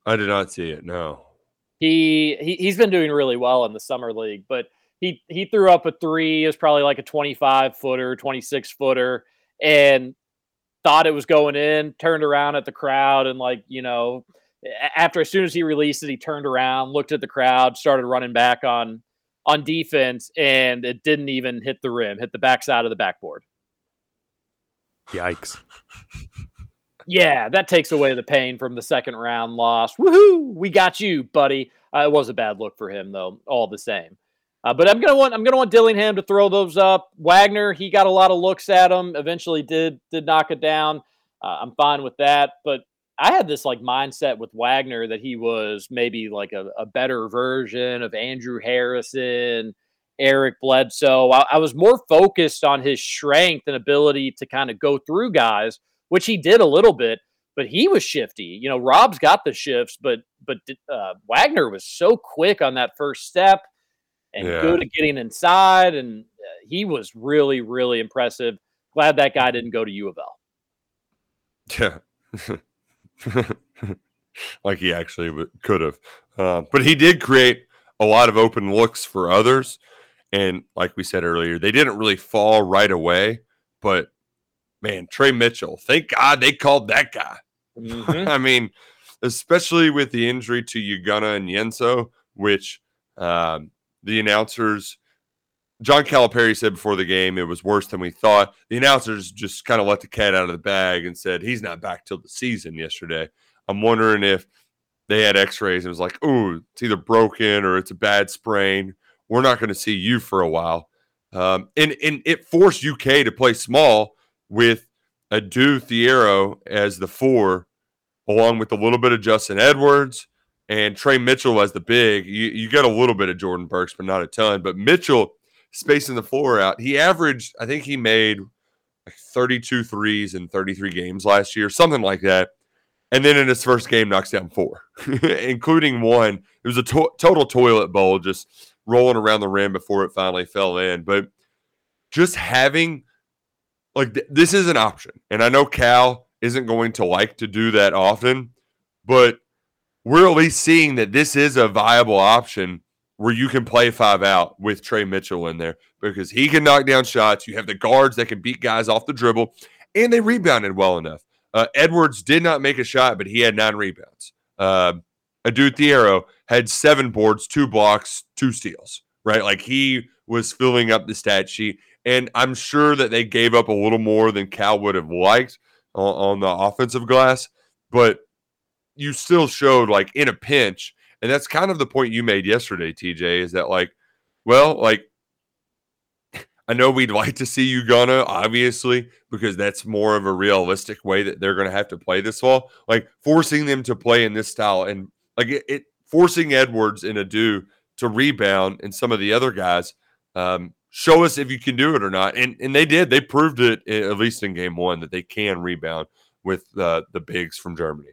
I did not see it. No. He, he he's been doing really well in the summer league, but he he threw up a three. It was probably like a 25 footer, 26 footer, and thought it was going in. Turned around at the crowd and like you know, after as soon as he released it, he turned around, looked at the crowd, started running back on on defense, and it didn't even hit the rim, hit the backside of the backboard. Yikes. Yeah, that takes away the pain from the second round loss. Woohoo! We got you, buddy. Uh, it was a bad look for him, though, all the same. Uh, but I'm gonna want I'm gonna want Dillingham to throw those up. Wagner, he got a lot of looks at him. Eventually, did did knock it down. Uh, I'm fine with that. But I had this like mindset with Wagner that he was maybe like a, a better version of Andrew Harrison, Eric Bledsoe. I, I was more focused on his strength and ability to kind of go through guys, which he did a little bit. But he was shifty. You know, Rob's got the shifts, but but uh, Wagner was so quick on that first step and Yeah. good at getting inside. And uh, he was really, really impressive. Glad that guy didn't go to U of L. Yeah. like he actually could have. Uh, but he did create a lot of open looks for others. And like we said earlier, they didn't really fall right away. But man, Tre Mitchell, thank God they called that guy. Mhm. I mean, especially with the injury to Ugonna Onyenso, which um, the announcers, John Calipari said before the game, it was worse than we thought. The announcers just kind of let the cat out of the bag and said he's not back till the season yesterday. I'm wondering if they had x rays and it was like, oh, it's either broken or it's a bad sprain. We're not going to see you for a while. Um, and, and it forced UK to play small with Adou Thiero as the four, along with a little bit of Justin Edwards and Tre Mitchell as the big. You, you get a little bit of Jordan Burks, but not a ton. But Mitchell spacing the floor out. He averaged, I think he made like 32 threes in 33 games last year, something like that. And then in his first game, knocks down four, including one. It was a to- total toilet bowl, just rolling around the rim before it finally fell in. But just having like th- this is an option, and I know Cal isn't going to like to do that often, but we're at least seeing that this is a viable option where you can play five out with Tre Mitchell in there because he can knock down shots. You have the guards that can beat guys off the dribble, and they rebounded well enough. Uh, Edwards did not make a shot, but he had nine rebounds. Uh, Adou Thiero had seven boards, two blocks, two steals, right? Like he was filling up the stat sheet. And I'm sure that they gave up a little more than Cal would have liked on, on the offensive glass, but you still showed like in a pinch. And that's kind of the point you made yesterday, TJ, is that like, well, like I know we'd like to see Ugonna, obviously, because that's more of a realistic way that they're going to have to play this fall. Like forcing them to play in this style and like it, it forcing Edwards and Adou to rebound and some of the other guys. Um, show us if you can do it or not. And and they did. They proved it at least in game one that they can rebound with uh, the bigs from Germany.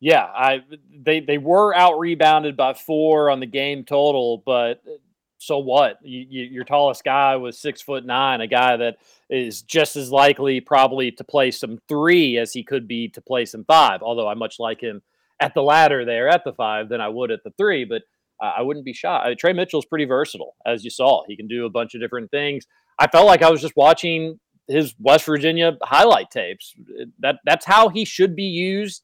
Yeah, I they they were out rebounded by four on the game total, but uh, so what? You, you, your tallest guy was six foot nine, a guy that is just as likely probably to play some three as he could be to play some five. Although I much like him at the ladder there at the five than I would at the three, but uh, I wouldn't be shocked. Uh, Tre Mitchell's pretty versatile, as you saw. He can do a bunch of different things. I felt like I was just watching his West Virginia highlight tapes. That that's how he should be used.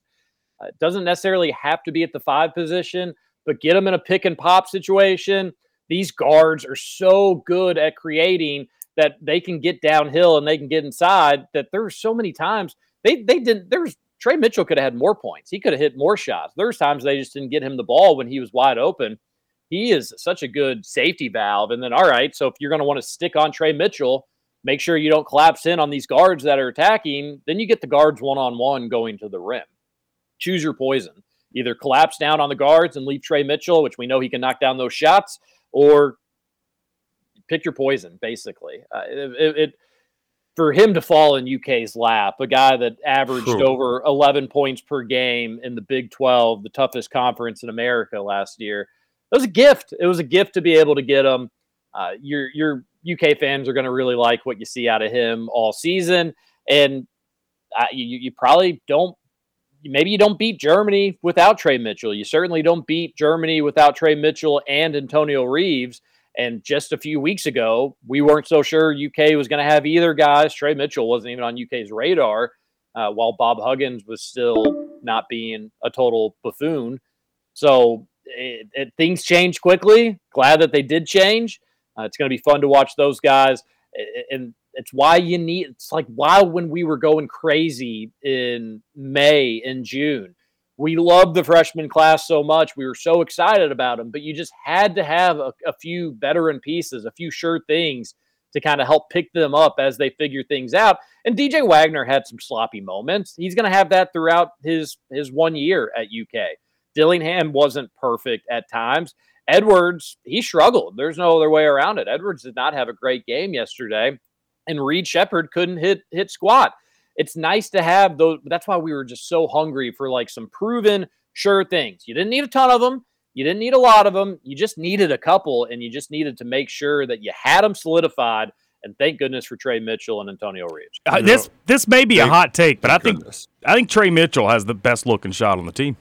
Uh, It doesn't necessarily have to be at the five position, but get him in a pick and pop situation. These guards are so good at creating that they can get downhill and they can get inside. That there were so many times they they didn't. there's Tre Mitchell could have had more points. He could have hit more shots. There's times they just didn't get him the ball when he was wide open. He is such a good safety valve. And then, all right, so if you're going to want to stick on Tre Mitchell, make sure you don't collapse in on these guards that are attacking. Then you get the guards one on one going to the rim. Choose your poison. Either collapse down on the guards and leave Tre Mitchell, which we know he can knock down those shots, or pick your poison. Basically, uh, it, it, for him to fall in UK's lap, a guy that averaged Phew. over 11 points per game in the Big 12, the toughest conference in America last year. it was a gift. It was a gift to be able to get him. Uh, your your UK fans are going to really like what you see out of him all season, and uh, you you probably don't. Maybe you don't beat Germany without Tre Mitchell. You certainly don't beat Germany without Tre Mitchell and Antonio Reeves. And just a few weeks ago, we weren't so sure UK was going to have either guys. Tre Mitchell wasn't even on UK's radar, uh, while Bob Huggins was still not being a total buffoon. So it, it, things change quickly. Glad that they did change. Uh, it's going to be fun to watch those guys, and it's why you need. It's like why when we were going crazy in May and June, we loved the freshman class so much. We were so excited about them, but you just had to have a, a few veteran pieces, a few sure things to kind of help pick them up as they figure things out. And DJ Wagner had some sloppy moments. He's going to have that throughout his his one year at UK. Dillingham wasn't perfect at times. Edwards, he struggled. There's no other way around it. Edwards did not have a great game yesterday, and Reed Sheppard couldn't hit hit squat. It's nice to have those. That's why we were just so hungry for like some proven, sure things. You didn't need a ton of them. You didn't need a lot of them. You just needed a couple, and you just needed to make sure that you had them solidified. And thank goodness for Tre Mitchell and Antonio Reeves. Uh, this this may be Thank- a hot take, but I think goodness. I think Tre Mitchell has the best looking shot on the team.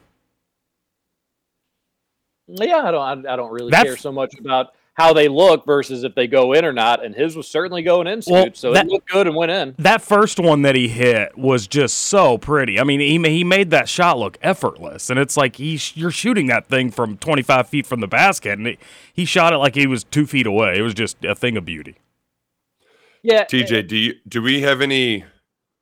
Yeah, I don't. I, I don't really That's- care so much about how they look versus if they go in or not. And his was certainly going in, Well, so that- it looked good and went in. That first one that he hit was just so pretty. I mean, he he made that shot look effortless, and it's like he you're shooting that thing from 25 feet from the basket, and he, he shot it like he was two feet away. It was just a thing of beauty. Yeah, TJ, do you do we have any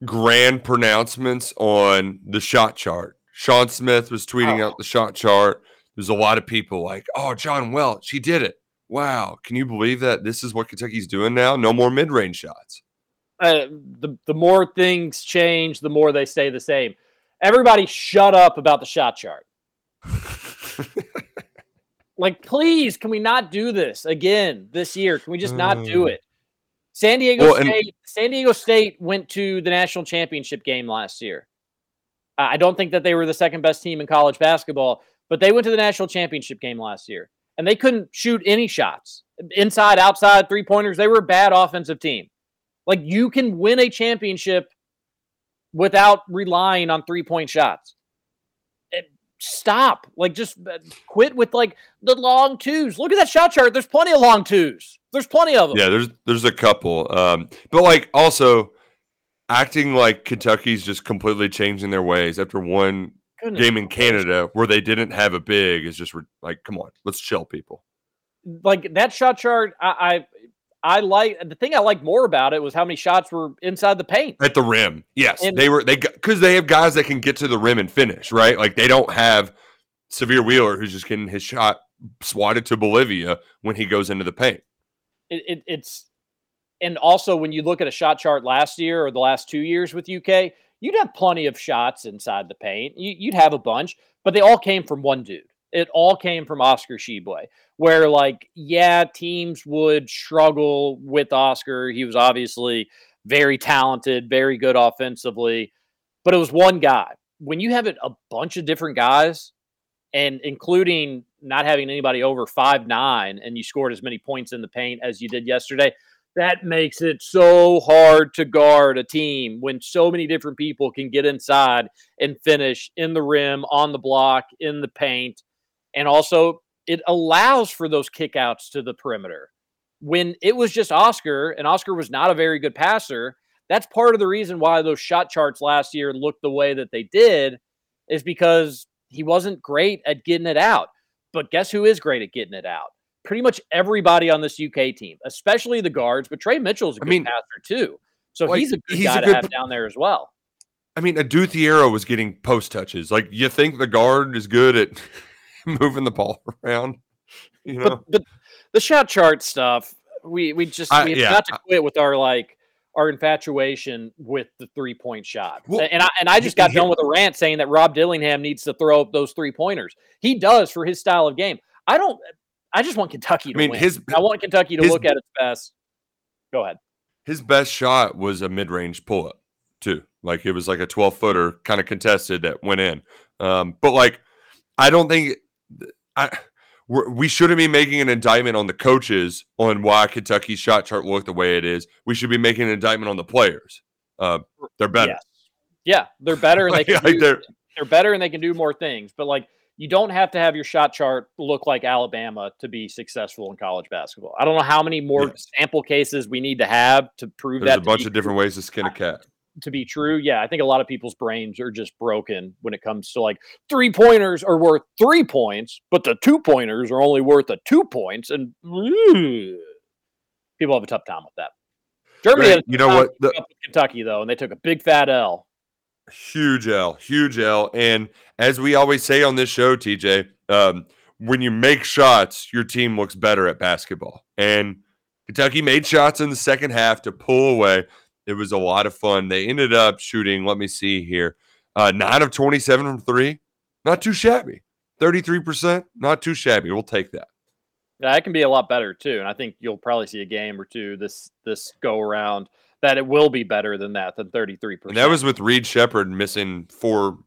grand pronouncements on the shot chart? Sean Smith was tweeting Oh. out the shot chart. There's a lot of people like, "Oh, John Welch, he did it! Wow, can you believe that? This is what Kentucky's doing now. No more mid-range shots." uh, the the more things change, the more they stay the same. Everybody, shut up about the shot chart. like, please, can we not do this again this year? Can we just not do Uh. it? San Diego Well, and- State. San Diego State went to the national championship game last year. I don't think that they were the second best team in college basketball, but they went to the national championship game last year, and they couldn't shoot any shots, inside, outside, three pointers. They were a bad offensive team. Like you can win a championship without relying on three point shots. Eh, Stop. Like just uh, quit with like the long twos. Look at that shot chart. There's plenty of long twos. There's plenty of them. Yeah, there's there's a couple, um, but like also acting like Kentucky's just completely changing their ways after one Goodness game in. Canada where they didn't have a big is just like, come on, let's chill, people. Like that shot chart, I, I I like the thing I like more about it was how many shots were inside the paint. At the rim, yes, And- they were they because they have guys that can get to the rim and finish, right? Like they don't have Sahvir Wheeler who's just getting his shot swatted to Bolivia when he goes into the paint. it, it, it's and also when you look at a shot chart last year or the last two years with UK, you'd have plenty of shots inside the paint. You, you'd have a bunch, but they all came from one dude. It all came from Oscar Tshiebwe, where like yeah, teams would struggle with Oscar. He was obviously very talented, very good offensively, but it was one guy. When you have it a bunch of different guys, and including not having anybody over five nine, and you scored as many points in the paint as you did yesterday, that makes it so hard to guard a team when so many different people can get inside and finish in the rim, on the block, in the paint, and also it allows for those kickouts to the perimeter. When it was just Oscar, and Oscar was not a very good passer, that's part of the reason why those shot charts last year looked the way that they did, is because he wasn't great at getting it out. But guess who is great at getting it out? Pretty much everybody on this UK team, especially the guards. But Tre Mitchell's a I good mean, passer too, so like, he's a good he's guy a to good have down there as well. I mean, Adou Thiero was getting post touches. Like, you think the guard is good at moving the ball around? You know, But, but the shot chart stuff, we we just I- we have yeah, got to quit with our like our infatuation with the three point shot. Well, and I and I just got done with a rant saying that Rob Dillingham needs to throw up those three pointers. He does for his style of game. I don't. I just want Kentucky to mean, win. his- I want Kentucky to his- look at its best. Go ahead. his best shot was a mid range pull up, too. Like, it was like a 12 footer kind of contested that went in. Um, but, like, I don't think I we're, we shouldn't be making an indictment on the coaches on why Kentucky's shot chart looked the way it is. We should be making an indictment on the players. Uh, they're better. Yes. Yeah, they're better and they can Like, do, they're- they're better and they can do more things. But like you don't have to have your shot chart look like Alabama to be successful in college basketball. I don't know how many more Yes. sample cases we need to have to prove There's that a bunch of different ways to skin a cat. to be true. Yeah, I think a lot of people's brains are just broken when it comes to like three pointers are worth three points, but the two pointers are only worth a two points, and people have a tough time with that. Germany, Right, you know what? The- keeping up with Kentucky though, and they took a big fat L. Huge L, huge L. And as we always say on this show, TJ, um, when you make shots, your team looks better at basketball. And Kentucky made shots in the second half to pull away. It was a lot of fun. They ended up shooting, let me see here, uh, nine of 27 from three. Not too shabby. 33%, not too shabby. We'll take that. Yeah, it can be a lot better too, and I think you'll probably see a game or two this this go around that it will be better than that than 33%. And that was with Reed Sheppard missing four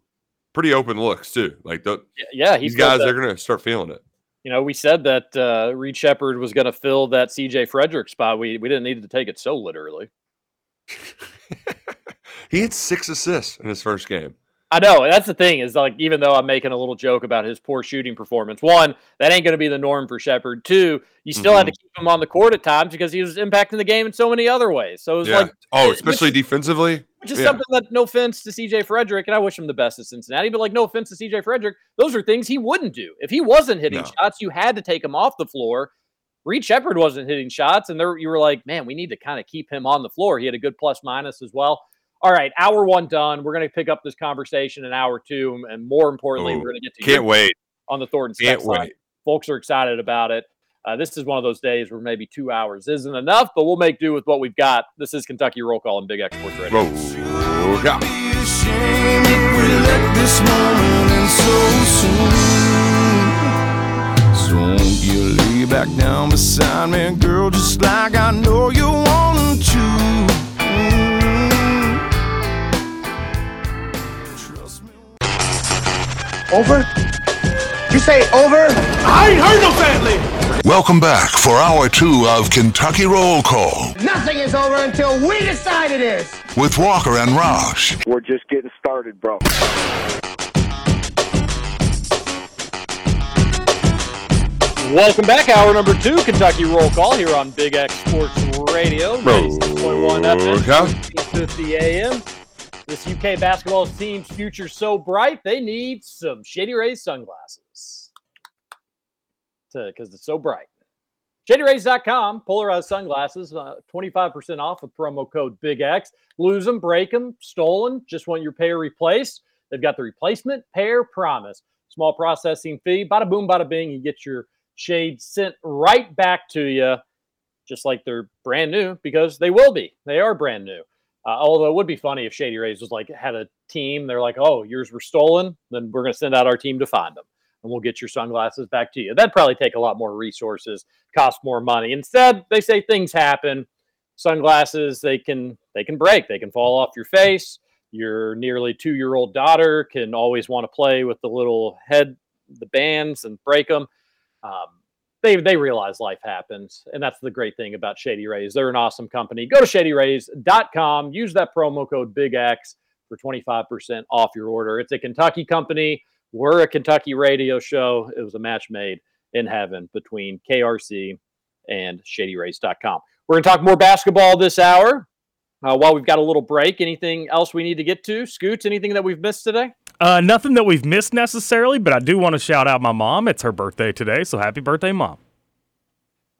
pretty open looks, too. Like, the, yeah, these guys, that- they're going to start feeling it. You know, we said that uh, Reed Sheppard was going to fill that CJ Fredrick spot. We we didn't need to take it so literally. He had six assists in his first game. I know that's the thing is like even though I'm making a little joke about his poor shooting performance, one that ain't going to be the norm for Sheppard. Two, you still had to mm-hmm. keep him on the court at times because he was impacting the game in so many other ways. So it was Yeah. like oh, which- especially defensively. which is Yeah. something that no offense to CJ Fredrick, and I wish him the best at Cincinnati, but like no offense to CJ Fredrick, those are things he wouldn't do. If he wasn't hitting No. shots, you had to take him off the floor. Reed Sheppard wasn't hitting shots, and there you were like, man, we need to kind of keep him on the floor. He had a good plus minus as well. All right, hour one done. We're going to pick up this conversation in hour two, and more importantly, Ooh, we're going to get to Can't your wait. on the Thornton Can't text line. wait. Folks are excited about it. Uh, this is one of those days where maybe two hours isn't enough, but we'll make do with what we've got. This is Kentucky Roll Call and Big X Sports Radio. Whoa, yeah. ashamed that we let this moment end so soon. So won't you lay back down beside me, girl, just like I know you want to. Over? You say over? I ain't heard no family. Welcome back for hour two of Kentucky Roll Call Nothing is over until we decide it is. with Walker and Roush. We're just getting started, bro. Welcome back, hour number two, Kentucky Roll Call here on Big X Sports Radio, 96.1 FM, Okay. 1550 AM. This UK basketball team's future so bright, they need some Shady Rays sunglasses because it's so bright. ShadyRays.com, polarized sunglasses, uh, 25% off with promo code Big X. Lose them, break them, stolen, just want your pair replaced. They've got the replacement pair promise. Small processing fee, bada boom, bada bing, you get your shades sent right back to you, just like they're brand new because they will be. They are brand new. Uh, although it would be funny if Shady Rays was like had a team, they're like, oh, yours were stolen, then we're going to send out our team to find them, and we'll get your sunglasses back to you. That'd probably take a lot more resources, cost more money. Instead, they say things happen. Sunglasses they can they can break, they can fall off your face. Your nearly two year old daughter can always want to play with the little head, the bands, and break them um, they they realize life happens, and that's the great thing about Shady Rays. They're an awesome company. Go to shadyrays.com, use that promo code Big X for 25% off your order. It's a Kentucky company. We're a Kentucky radio show. It was a match made in heaven between KRC and shadyrays.com. We're going to talk more basketball this hour. Uh, while we've got a little break, anything else we need to get to? Scoots, anything that we've missed today? Uh, nothing that we've missed necessarily, but I do want to shout out my mom. It's her birthday today, so happy birthday, mom.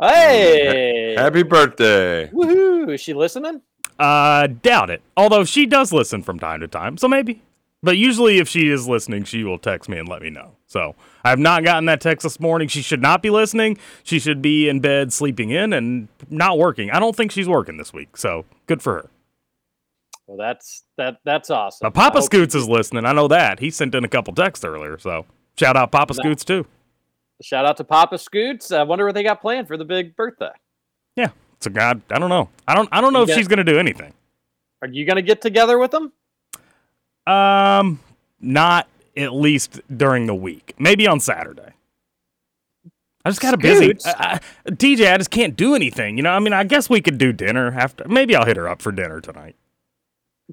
Hey, Happy birthday. woohoo! Is she listening? Uh, doubt it. Although she does listen from time to time, so maybe. But usually, if she is listening, she will text me and let me know. So I have not gotten that text this morning. She should not be listening. She should be in bed, sleeping in, and not working. I don't think she's working this week. So good for her. Well, that's that that's awesome. Now, Papa hope- Scoots is listening. I know that. He sent in a couple texts earlier. So shout out Papa Scoots too. Shout out to Papa Scoots. I wonder what they got planned for the big birthday. Yeah, it's a god. I don't know. I don't. I don't know if Yeah. she's gonna do anything. Are you going to get together with them? Um, not at least during the week. Maybe on Saturday. I just got a busy I, I, DJ. I just can't do anything. You know, I mean, I guess we could do dinner after. Maybe I'll hit her up for dinner tonight.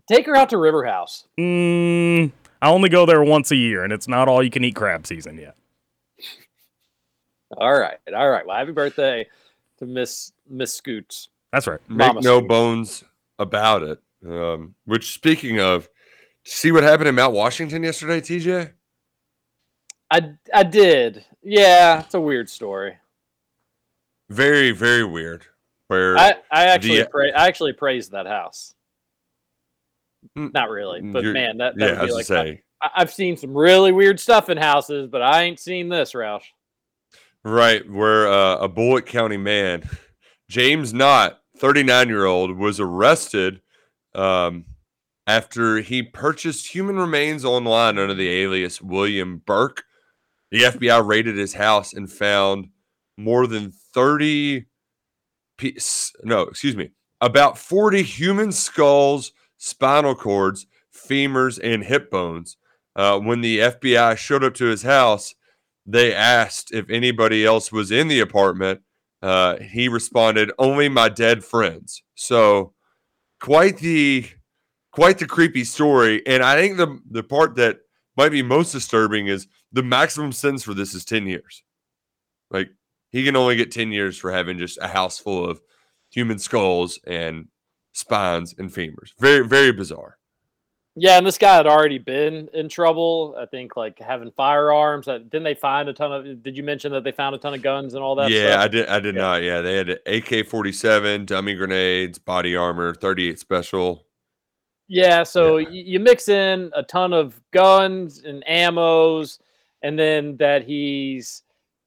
Take her out to River House. Mm, I only go there once a year, and it's not all you can eat crab season yet. All right, all right. Well, happy birthday to Miss Miss Scoots. That's right. Make Mama no Scoots. bones about it. Um, which, speaking of, see what happened in Mount Washington yesterday, TJ? I I did. Yeah, it's a weird story. Very, very weird. Where I I actually the- pra- I actually praised that house. Not really, but you're- man, that, that yeah, would be like say. I, I've seen some really weird stuff in houses, but I ain't seen this, Roush. right, where uh, a Bullitt County man, James Nott, 39 year old, was arrested um, after he purchased human remains online under the alias William Burke. The FBI raided his house and found more than 30 piece, no, excuse me, about 40 human skulls, spinal cords, femurs, and hip bones. Uh, when the FBI showed up to his house, they asked if anybody else was in the apartment. Uh, he responded, "Only my dead friends." So, quite the quite the creepy story. And I think the the part that might be most disturbing is the maximum sentence for this is ten years. Like he can only get ten years for having just a house full of human skulls and spines and femurs. Very very bizarre. Yeah, and this guy had already been in trouble. I think like having firearms. Uh, Didn't they find a ton of? Did you mention that they found a ton of guns and all that? yeah, stuff? I did. I did Yeah. not. Yeah, they had AK forty seven, dummy grenades, body armor, thirty eight special. Yeah, so y you mix in a ton of guns and ammos, and then that he's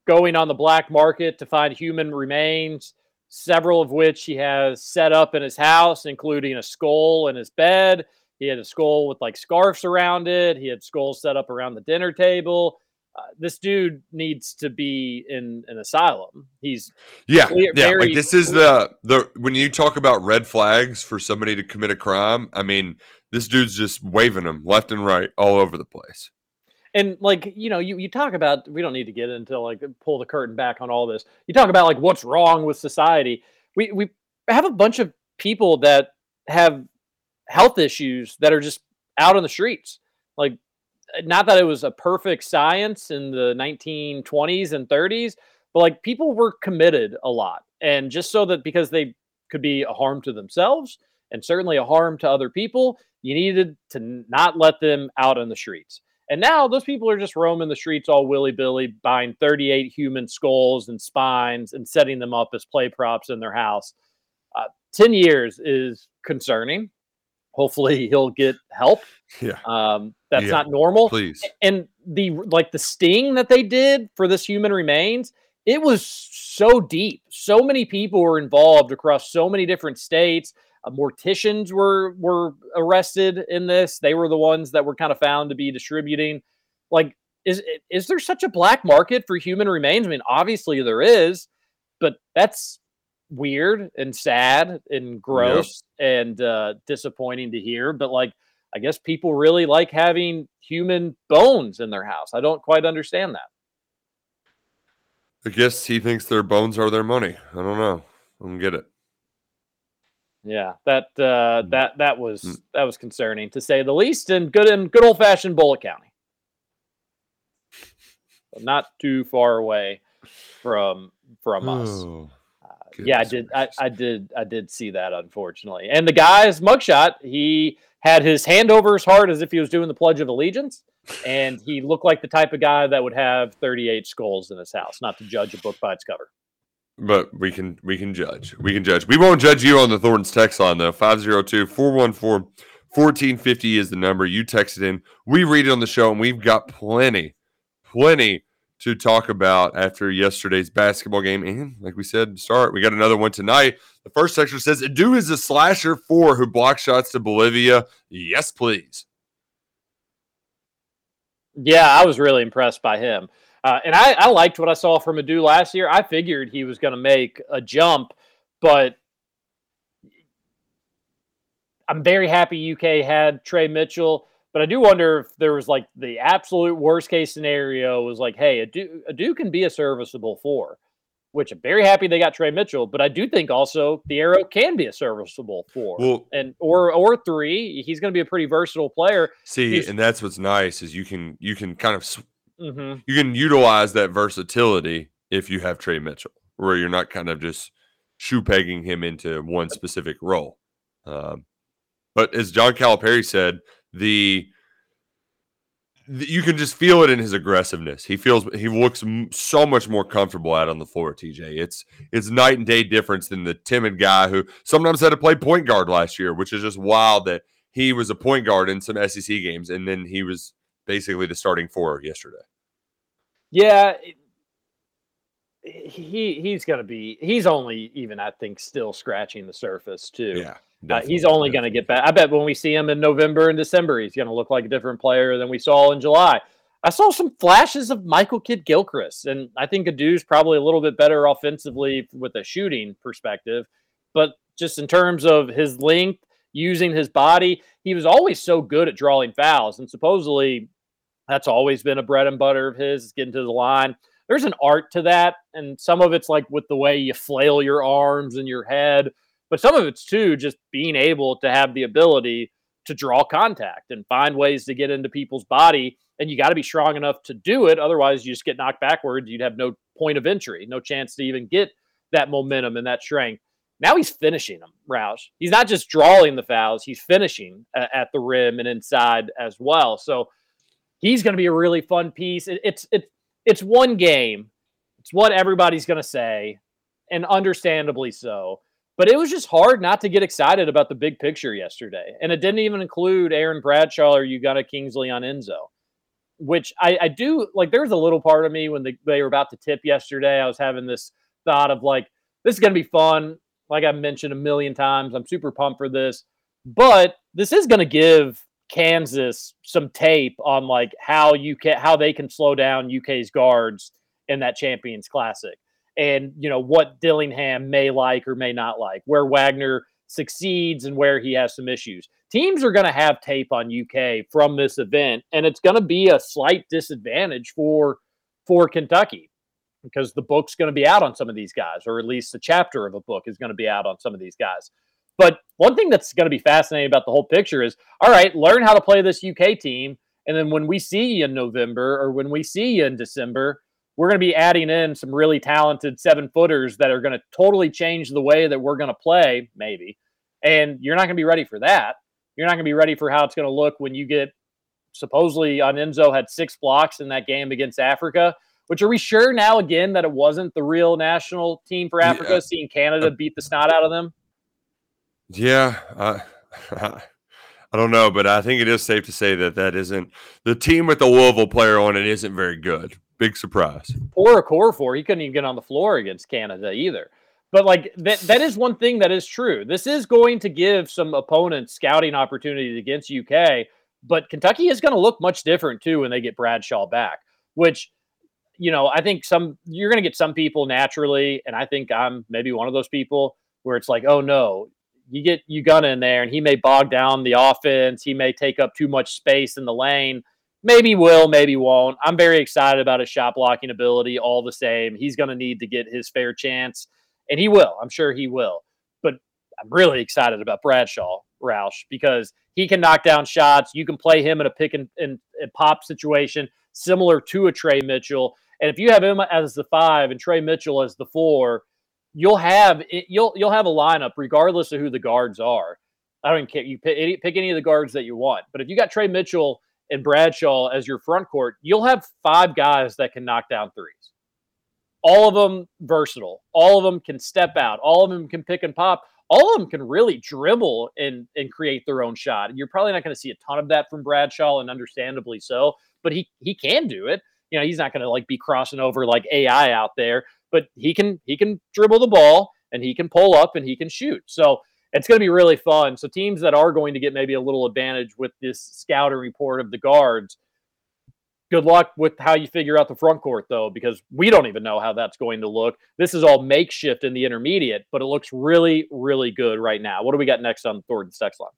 going on the black market to find human remains, several of which he has set up in his house, including a skull in his bed. He had a skull with like scarves around it. He had skulls set up around the dinner table. Uh, this dude needs to be in an asylum. He's Yeah, Clear- yeah. Like this is the the when you talk about red flags for somebody to commit a crime. I mean, this dude's just waving them left and right all over the place. And like you know you, you talk about we don't need to get into like pull the curtain back on all this. You talk about like what's wrong with society. We we have a bunch of people that have health issues that are just out on the streets. Like not that it was a perfect science in the 1920s and 30s but like people were committed a lot. And just so that because they could be a harm to themselves and certainly a harm to other people you needed to not let them out on the streets and now those people are just roaming the streets all willy billy, buying 38 human skulls and spines and setting them up as play props in their house. Uh, 10 years is concerning. Hopefully, he'll get help. Yeah, Um, that's Yeah, not normal. please. And the like the sting that they did for this human remains, it was so deep. So many people were involved across so many different states. Uh, morticians were were arrested in this. They were the ones that were kind of found to be distributing. Like, is is there such a black market for human remains? I mean, obviously there is, but that's weird and sad and gross and uh, disappointing to hear. But like, I guess people really like having human bones in their house. I don't quite understand that. I guess he thinks their bones are their money. I don't know. I don't get it. Yeah, that uh, Mm. that that was Mm. that was concerning to say the least, and good in good old fashioned Bullitt County, not too far away from from us. Oh, yeah, I did. I. I did. I did see that, unfortunately. And the guy's mugshot, he had his hand over his heart as if he was doing the Pledge of Allegiance, and he looked like the type of guy that would have 38 skulls in his house. Not to judge a book by its cover. But we can we can judge. We can judge. We won't judge you on the Thornton's text line though. 502-414-1450 is the number. You texted in. We read it on the show, and we've got plenty, plenty to talk about after yesterday's basketball game. And like we said, start, we got another one tonight. The first texture says, "Do is a slasher four who blocked shots to Bolivia." Yes, please. Yeah, I was really impressed by him. Uh, and I, I liked what I saw from Adou last year. I figured he was going to make a jump, but I'm very happy UK had Tre Mitchell. But I do wonder if there was like the absolute worst case scenario was like, hey, a Adou, Adou can be a serviceable four, which I'm very happy they got Tre Mitchell. But I do think also Thiero can be a serviceable four, Well- and or or three. He's going to be a pretty versatile player. See, He's- and that's what's nice is you can you can kind of sw- hmm you can utilize that versatility if you have Tre Mitchell, where you're not kind of just shoe pegging him into one specific role. Um, but as John Calipari said, the, the- you can just feel it in his aggressiveness. He feels he looks m- so much more comfortable out on the floor. TJ, it's it's night and day difference than the timid guy who sometimes had to play point guard last year, which is just wild that he was a point guard in some SEC games and then he was basically the starting four yesterday. Yeah, he he's going to be. He's only even I think still scratching the surface too. Yeah, Uh, he's only going to get back. I bet when we see him in November and December, he's going to look like a different player than we saw in July. I saw some flashes of Michael Kidd Gilchrist, and I think Adou's probably a little bit better offensively with a shooting perspective. But just in terms of his length, using his body, he was always so good at drawing fouls, and supposedly that's always been a bread and butter of his, is getting to the line. There's an art to that, and some of it's like with the way you flail your arms and your head but some of it's too just being able to have the ability to draw contact and find ways to get into people's body and you got to be strong enough to do it otherwise you just get knocked backwards you'd have no point of entry no chance to even get that momentum and that strength. Now he's finishing them roush. He's not just drawing the fouls he's finishing at the rim and inside as well. So he's going to be a really fun piece It- it's it's it's one game it's what everybody's going to say and understandably so but it was just hard not to get excited about the big picture yesterday. And it didn't even include Aaron Bradshaw or Ugonna Kingsley Onyenso, which I, I do like. There's a little part of me when they, they were about to tip yesterday. I was having this thought of like, this is going to be fun. Like I've mentioned a million times, I'm super pumped for this. But this is going to give Kansas some tape on like how UK how they can slow down UK's guards in that Champions Classic and you know what Dillingham may like or may not like, where Wagner succeeds and where he has some issues. Teams are going to have tape on UK from this event, and it's going to be a slight disadvantage for for Kentucky because the book's going to be out on some of these guys, or at least a chapter of a book is going to be out on some of these guys. But one thing that's going to be fascinating about the whole picture is all right, learn how to play this UK team. And then when we see you in November or when we see you in December, we're going to be adding in some really talented seven footers that are going to totally change the way that we're going to play, maybe. And you're not going to be ready for that. You're not going to be ready for how it's going to look when you get supposedly Onyenso had six blocks in that game against Africa. Which are we sure now again that it wasn't the real national team for Africa, Yeah. seeing Canada uh, beat the snot out of them? Yeah, I, I don't know, but I think it is safe to say that that isn't the team with the Louisville player on it isn't very good. Big surprise. Poor Okorafor he couldn't even get on the floor against Canada either. But like that that is one thing that is true. This is going to give some opponents scouting opportunities against UK, but Kentucky is going to look much different too when they get Bradshaw back, which you know, I think some you're going to get some people naturally and I think I'm maybe one of those people where it's like, "Oh no, you get Ugonna in there and he may bog down the offense, he may take up too much space in the lane." maybe will, maybe won't. I'm very excited about his shot blocking ability all the same. He's going to need to get his fair chance, and he will. I'm sure he will. But I'm really excited about Bradshaw Roush because he can knock down shots. You can play him in a pick and, and, and pop situation similar to a Tre Mitchell. And if you have him as the five and Tre Mitchell as the four, you'll have it, you'll you'll have a lineup regardless of who the guards are. I don't care. You pick any, pick any of the guards that you want. But if you got Tre Mitchell and Bradshaw as your front court, you'll have five guys that can knock down threes. All of them versatile. All of them can step out. All of them can pick and pop. All of them can really dribble and and create their own shot. You're probably not going to see a ton of that from Bradshaw, and understandably so. But he he can do it. You know, he's not going to like be crossing over like AI out there, but he can he can dribble the ball and he can pull up and he can shoot. So it's going to be really fun. So teams that are going to get maybe a little advantage with this scouting report of the guards, good luck with how you figure out the front court though, because we don't even know how that's going to look. This is all makeshift in the intermediate, but it looks really, really good right now. What do we got next on Thornton's text line?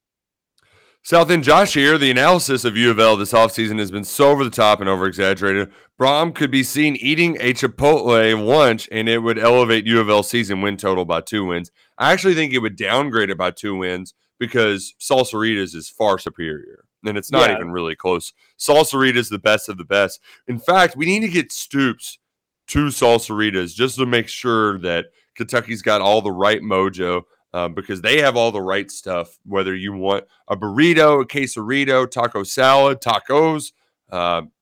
South End Josh here. The analysis of U of L this offseason has been so over the top and over exaggerated. Brohm could be seen eating a Chipotle lunch and it would elevate U of L season win total by two wins. I actually think it would downgrade it by two wins because Salsaritas is far superior. And it's not Yeah. even really close. Salsarita is the best of the best. In fact, we need to get Stoops to Salsaritas just to make sure that Kentucky's got all the right mojo um, because they have all the right stuff. Whether you want a burrito, a quesarito, taco salad, tacos, um,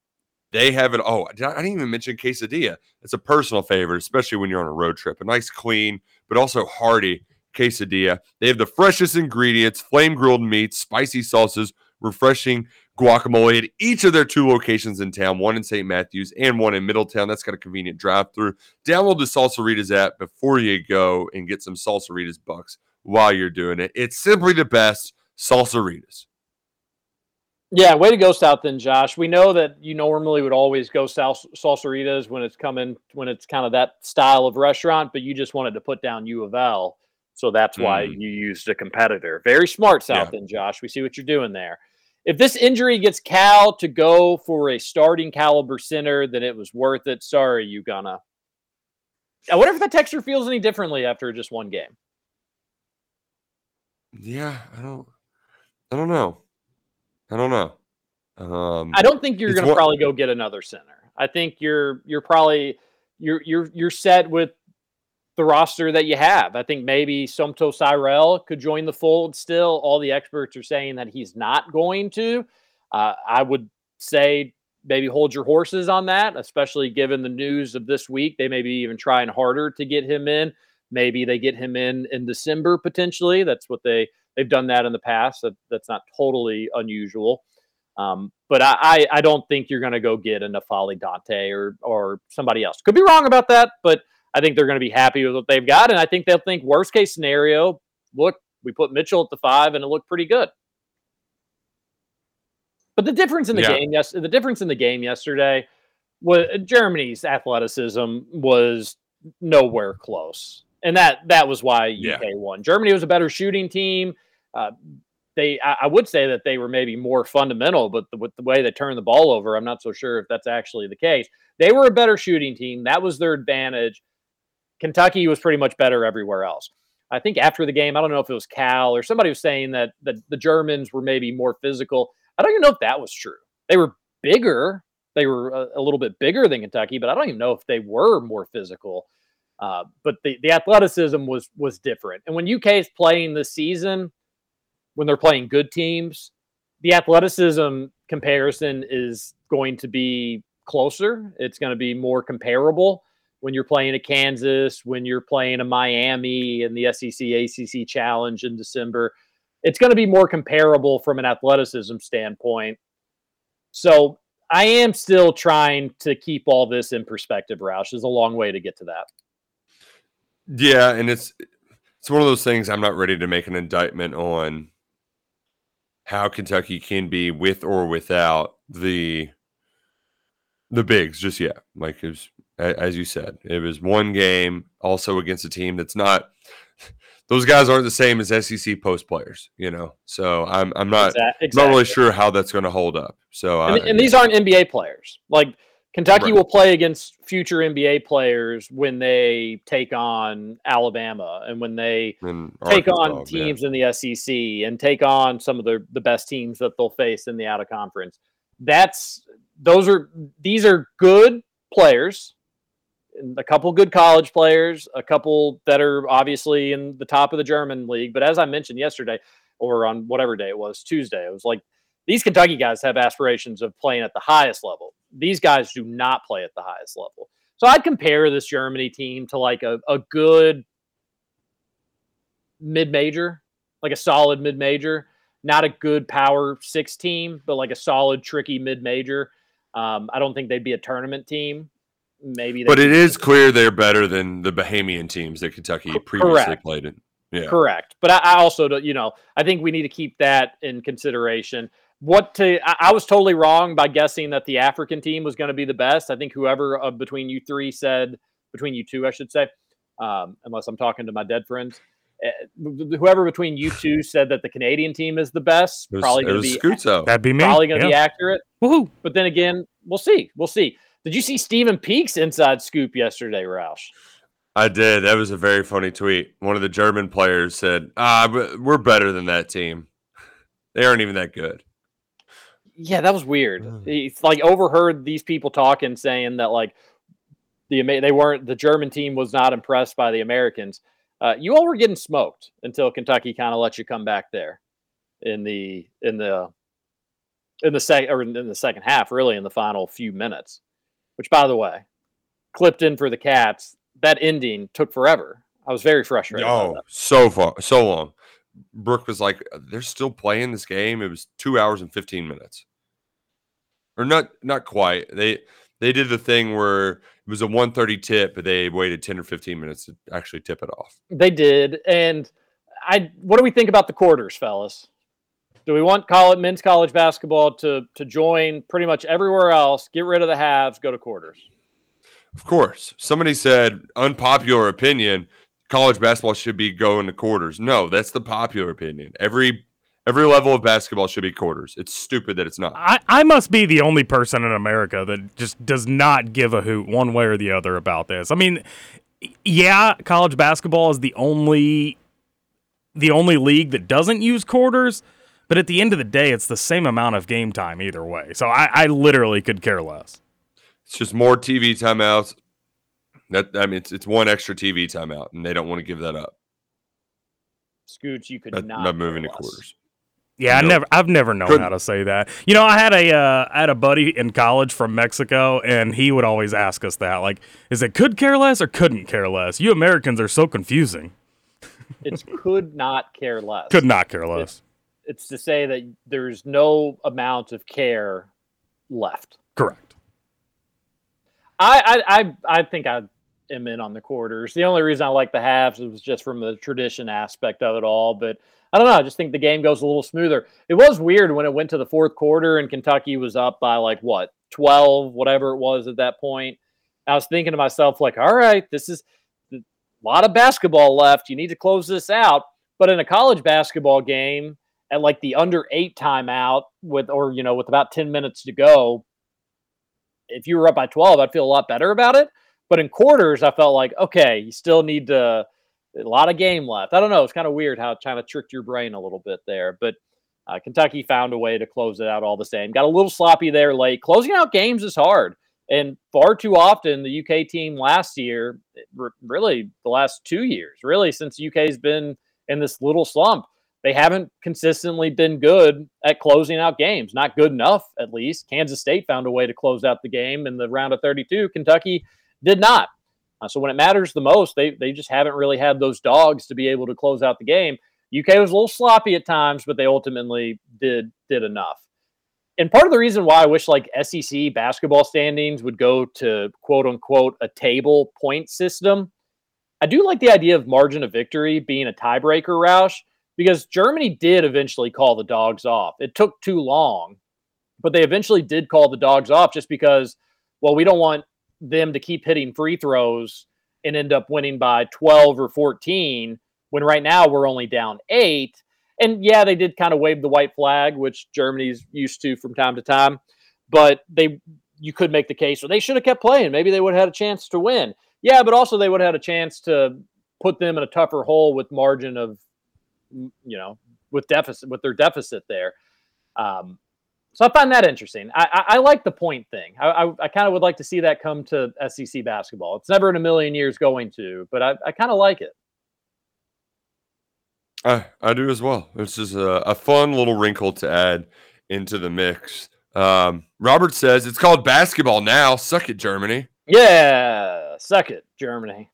they have it. Oh, I, I didn't even mention quesadilla. It's a personal favorite, especially when you're on a road trip. A nice, clean, but also hearty quesadilla. They have the freshest ingredients, flame grilled meats, spicy sauces, refreshing guacamole at each of their two locations in town, one in St. Matthews and one in Middletown. That's got a convenient drive through. Download the Salsaritas app before you go and get some Salsaritas bucks while you're doing it. It's simply the best Salsaritas. Yeah, way to go, South then, Josh. We know that you normally would always go sal- salsaritas when it's coming when it's kind of that style of restaurant, but you just wanted to put down U of L, so that's why Mm. you used a competitor. Very smart, South End, Josh. We see what you're doing there. If this injury gets Cal to go for a starting caliber center, then it was worth it. Sorry, Ugonna. I wonder if the texture feels any differently after just one game. Yeah, I don't I don't know. I don't know. Um I don't think you're going to probably go get another center. I think you're you're probably you're you're you're set with the roster that you have. I think maybe Somto Cyril could join the fold still. All the experts are saying that he's not going to. Uh, I would say maybe hold your horses on that, especially given the news of this week. They may be even trying harder to get him in. Maybe they get him in in December potentially. That's what they they've done that in the past. That, that's not totally unusual. Um, but I, I, I don't think you're going to go get a N'Faly Dante or or somebody else. Could be wrong about that, but I think they're going to be happy with what they've got, and I think they'll think worst case scenario. Look, we put Mitchell at the five, and it looked pretty good. But the difference in the Yeah. game, yes, the difference in the game yesterday was Germany's athleticism was nowhere close, and that that was why Yeah. UK won. Germany was a better shooting team. Uh, they, I, I would say that they were maybe more fundamental, but the, with the way they turned the ball over, I'm not so sure if that's actually the case. They were a better shooting team. That was their advantage. Kentucky was pretty much better everywhere else. I think after the game, I don't know if it was Cal or somebody was saying that the, the Germans were maybe more physical. I don't even know if that was true. They were bigger. They were a, a little bit bigger than Kentucky, but I don't even know if they were more physical. Uh, but the, the athleticism was was different. And when UK is playing this season, when they're playing good teams, the athleticism comparison is going to be closer. It's going to be more comparable when you're playing a Kansas, when you're playing a Miami in the SEC ACC Challenge in December. It's going to be more comparable from an athleticism standpoint. So I am still trying to keep all this in perspective, Roush. There's a long way to get to that. Yeah, and it's it's one of those things I'm not ready to make an indictment on how Kentucky can be with or without the the bigs just yet. Like it was as you said, it was one game also against a team that's not those guys aren't the same as SEC post players, you know. So I'm I'm not Exac- not really sure how that's going to hold up. So and, I, and these aren't NBA players. Like Kentucky Right. will play against future NBA players when they take on Alabama and when they and take Arkansas, on yeah. teams in the SEC and take on some of the the best teams that they'll face in the out of conference. That's those are these are good players. A couple good college players, a couple that are obviously in the top of the German league. But as I mentioned yesterday, or on whatever day it was, Tuesday, it was like these Kentucky guys have aspirations of playing at the highest level. These guys do not play at the highest level. So I'd compare this Germany team to like a, a good mid major, like a solid mid major, not a good power six team, but like a solid, tricky mid major. Um, I don't think they'd be a tournament team. Maybe, But it is clear they're better than the Bahamian teams that Kentucky previously correct. played in. Yeah. Correct. But I, I also, don't- you know, I think we need to keep that in consideration. What to, I, I was totally wrong by guessing that the African team was going to be the best. I think whoever uh, between you three said, between you two, I should say, um, unless I'm talking to my dead friends, uh, whoever between you two said that the Canadian team is the best, was, probably going to be Scootso. That'd be me. probably going to be Yeah. accurate. Woohoo! But then again, we'll see. We'll see. Did you see Stephen Peaks inside scoop yesterday, Roush? I did. That was a very funny tweet. One of the German players said, "Ah, we're better than that team. They aren't even that good." Yeah, that was weird. It's like overheard these people talking, saying that like the they weren't the German team was not impressed by the Americans. Uh, you all were getting smoked until Kentucky kind of let you come back there in the in the in the second or in the second half, really in the final few minutes. Which, by the way, clipped in for the Cats. That ending took forever. I was very frustrated. Oh, so far, so long. Brooke was like, uh, "They're still playing this game." It was two hours and fifteen minutes, or not, not quite. They they did the thing where it was a one thirty tip, but they waited ten or fifteen minutes to actually tip it off. They did. And I what do we think about the quarters, fellas? Do we want college men's college basketball to to join pretty much everywhere else, get rid of the halves, go to quarters? Of course, somebody said unpopular opinion. College basketball should be going to quarters. No, that's the popular opinion. Every every level of basketball should be quarters. It's stupid that it's not. I, I must be the only person in America that just does not give a hoot one way or the other about this. I mean, yeah, college basketball is the only the only league that doesn't use quarters, but at the end of the day, it's the same amount of game time either way. So I, I literally could care less. It's just more TV timeouts. That I mean, it's it's one extra TV timeout, and they don't want to give that up. Scooch, you could Not, not, not moving to quarters. Yeah, I never, I've never known Couldn't. how to say that. You know, I had a, uh, I had a buddy in college from Mexico, and he would always ask us that, like, is it could care less or couldn't care less? You Americans are so confusing. It's could not care less. Could not care less. It's to say that there's no amount of care left. Correct. I, I I I think I in on the quarters. The only reason I like the halves was just from the tradition aspect of it all. But I don't know. I just think the game goes a little smoother. It was weird when it went to the fourth quarter and Kentucky was up by like what twelve, whatever it was at that point. I was thinking to myself like, all right, this is a lot of basketball left. You need to close this out. But in a college basketball game at like the under eight timeout with or you know with about ten minutes to go, if you were up by 12, I'd feel a lot better about it. But in quarters, I felt like, okay, you still need to, a lot of game left. I don't know. It's kind of weird how it kind of tricked your brain a little bit there. But uh, Kentucky found a way to close it out all the same. Got a little sloppy there late. Closing out games is hard. And far too often, the UK team last year, really the last two years, really since UK's been in this little slump, they haven't consistently been good at closing out games. Not good enough, at least. Kansas State found a way to close out the game in the round of 32. Kentucky did not. Uh, so when it matters the most, they they just haven't really had those dogs to be able to close out the game. UK was a little sloppy at times, but they ultimately did did enough. And part of the reason why I wish like SEC basketball standings would go to quote unquote a table point system. I do like the idea of margin of victory being a tiebreaker, Roush because Germany did eventually call the dogs off. It took too long, but they eventually did call the dogs off just because, well, we don't want them to keep hitting free throws and end up winning by 12 or 14 when right now we're only down eight. And yeah, they did kind of wave the white flag, which Germany's used to from time to time, but they you could make the case, well, they should have kept playing. Maybe they would have had a chance to win. Yeah, but also they would have had a chance to put them in a tougher hole with margin of you know, with deficit with their deficit there. Um, so I find that interesting. I, I, I like the point thing. I, I, I kind of would like to see that come to SEC basketball. It's never in a million years going to, but I, I kind of like it. I, I do as well. It's just a, a fun little wrinkle to add into the mix. Um, Robert says it's called basketball now. Suck it, Germany. Yeah, suck it, Germany.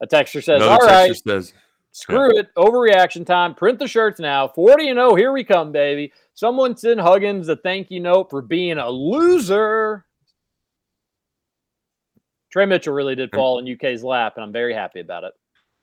A texture says, Another "All right, says, Screw it. Overreaction time. Print the shirts now. 40 and 0. Here we come, baby. Someone send Huggins a thank you note for being a loser. Tre Mitchell really did fall in UK's lap, and I'm very happy about it.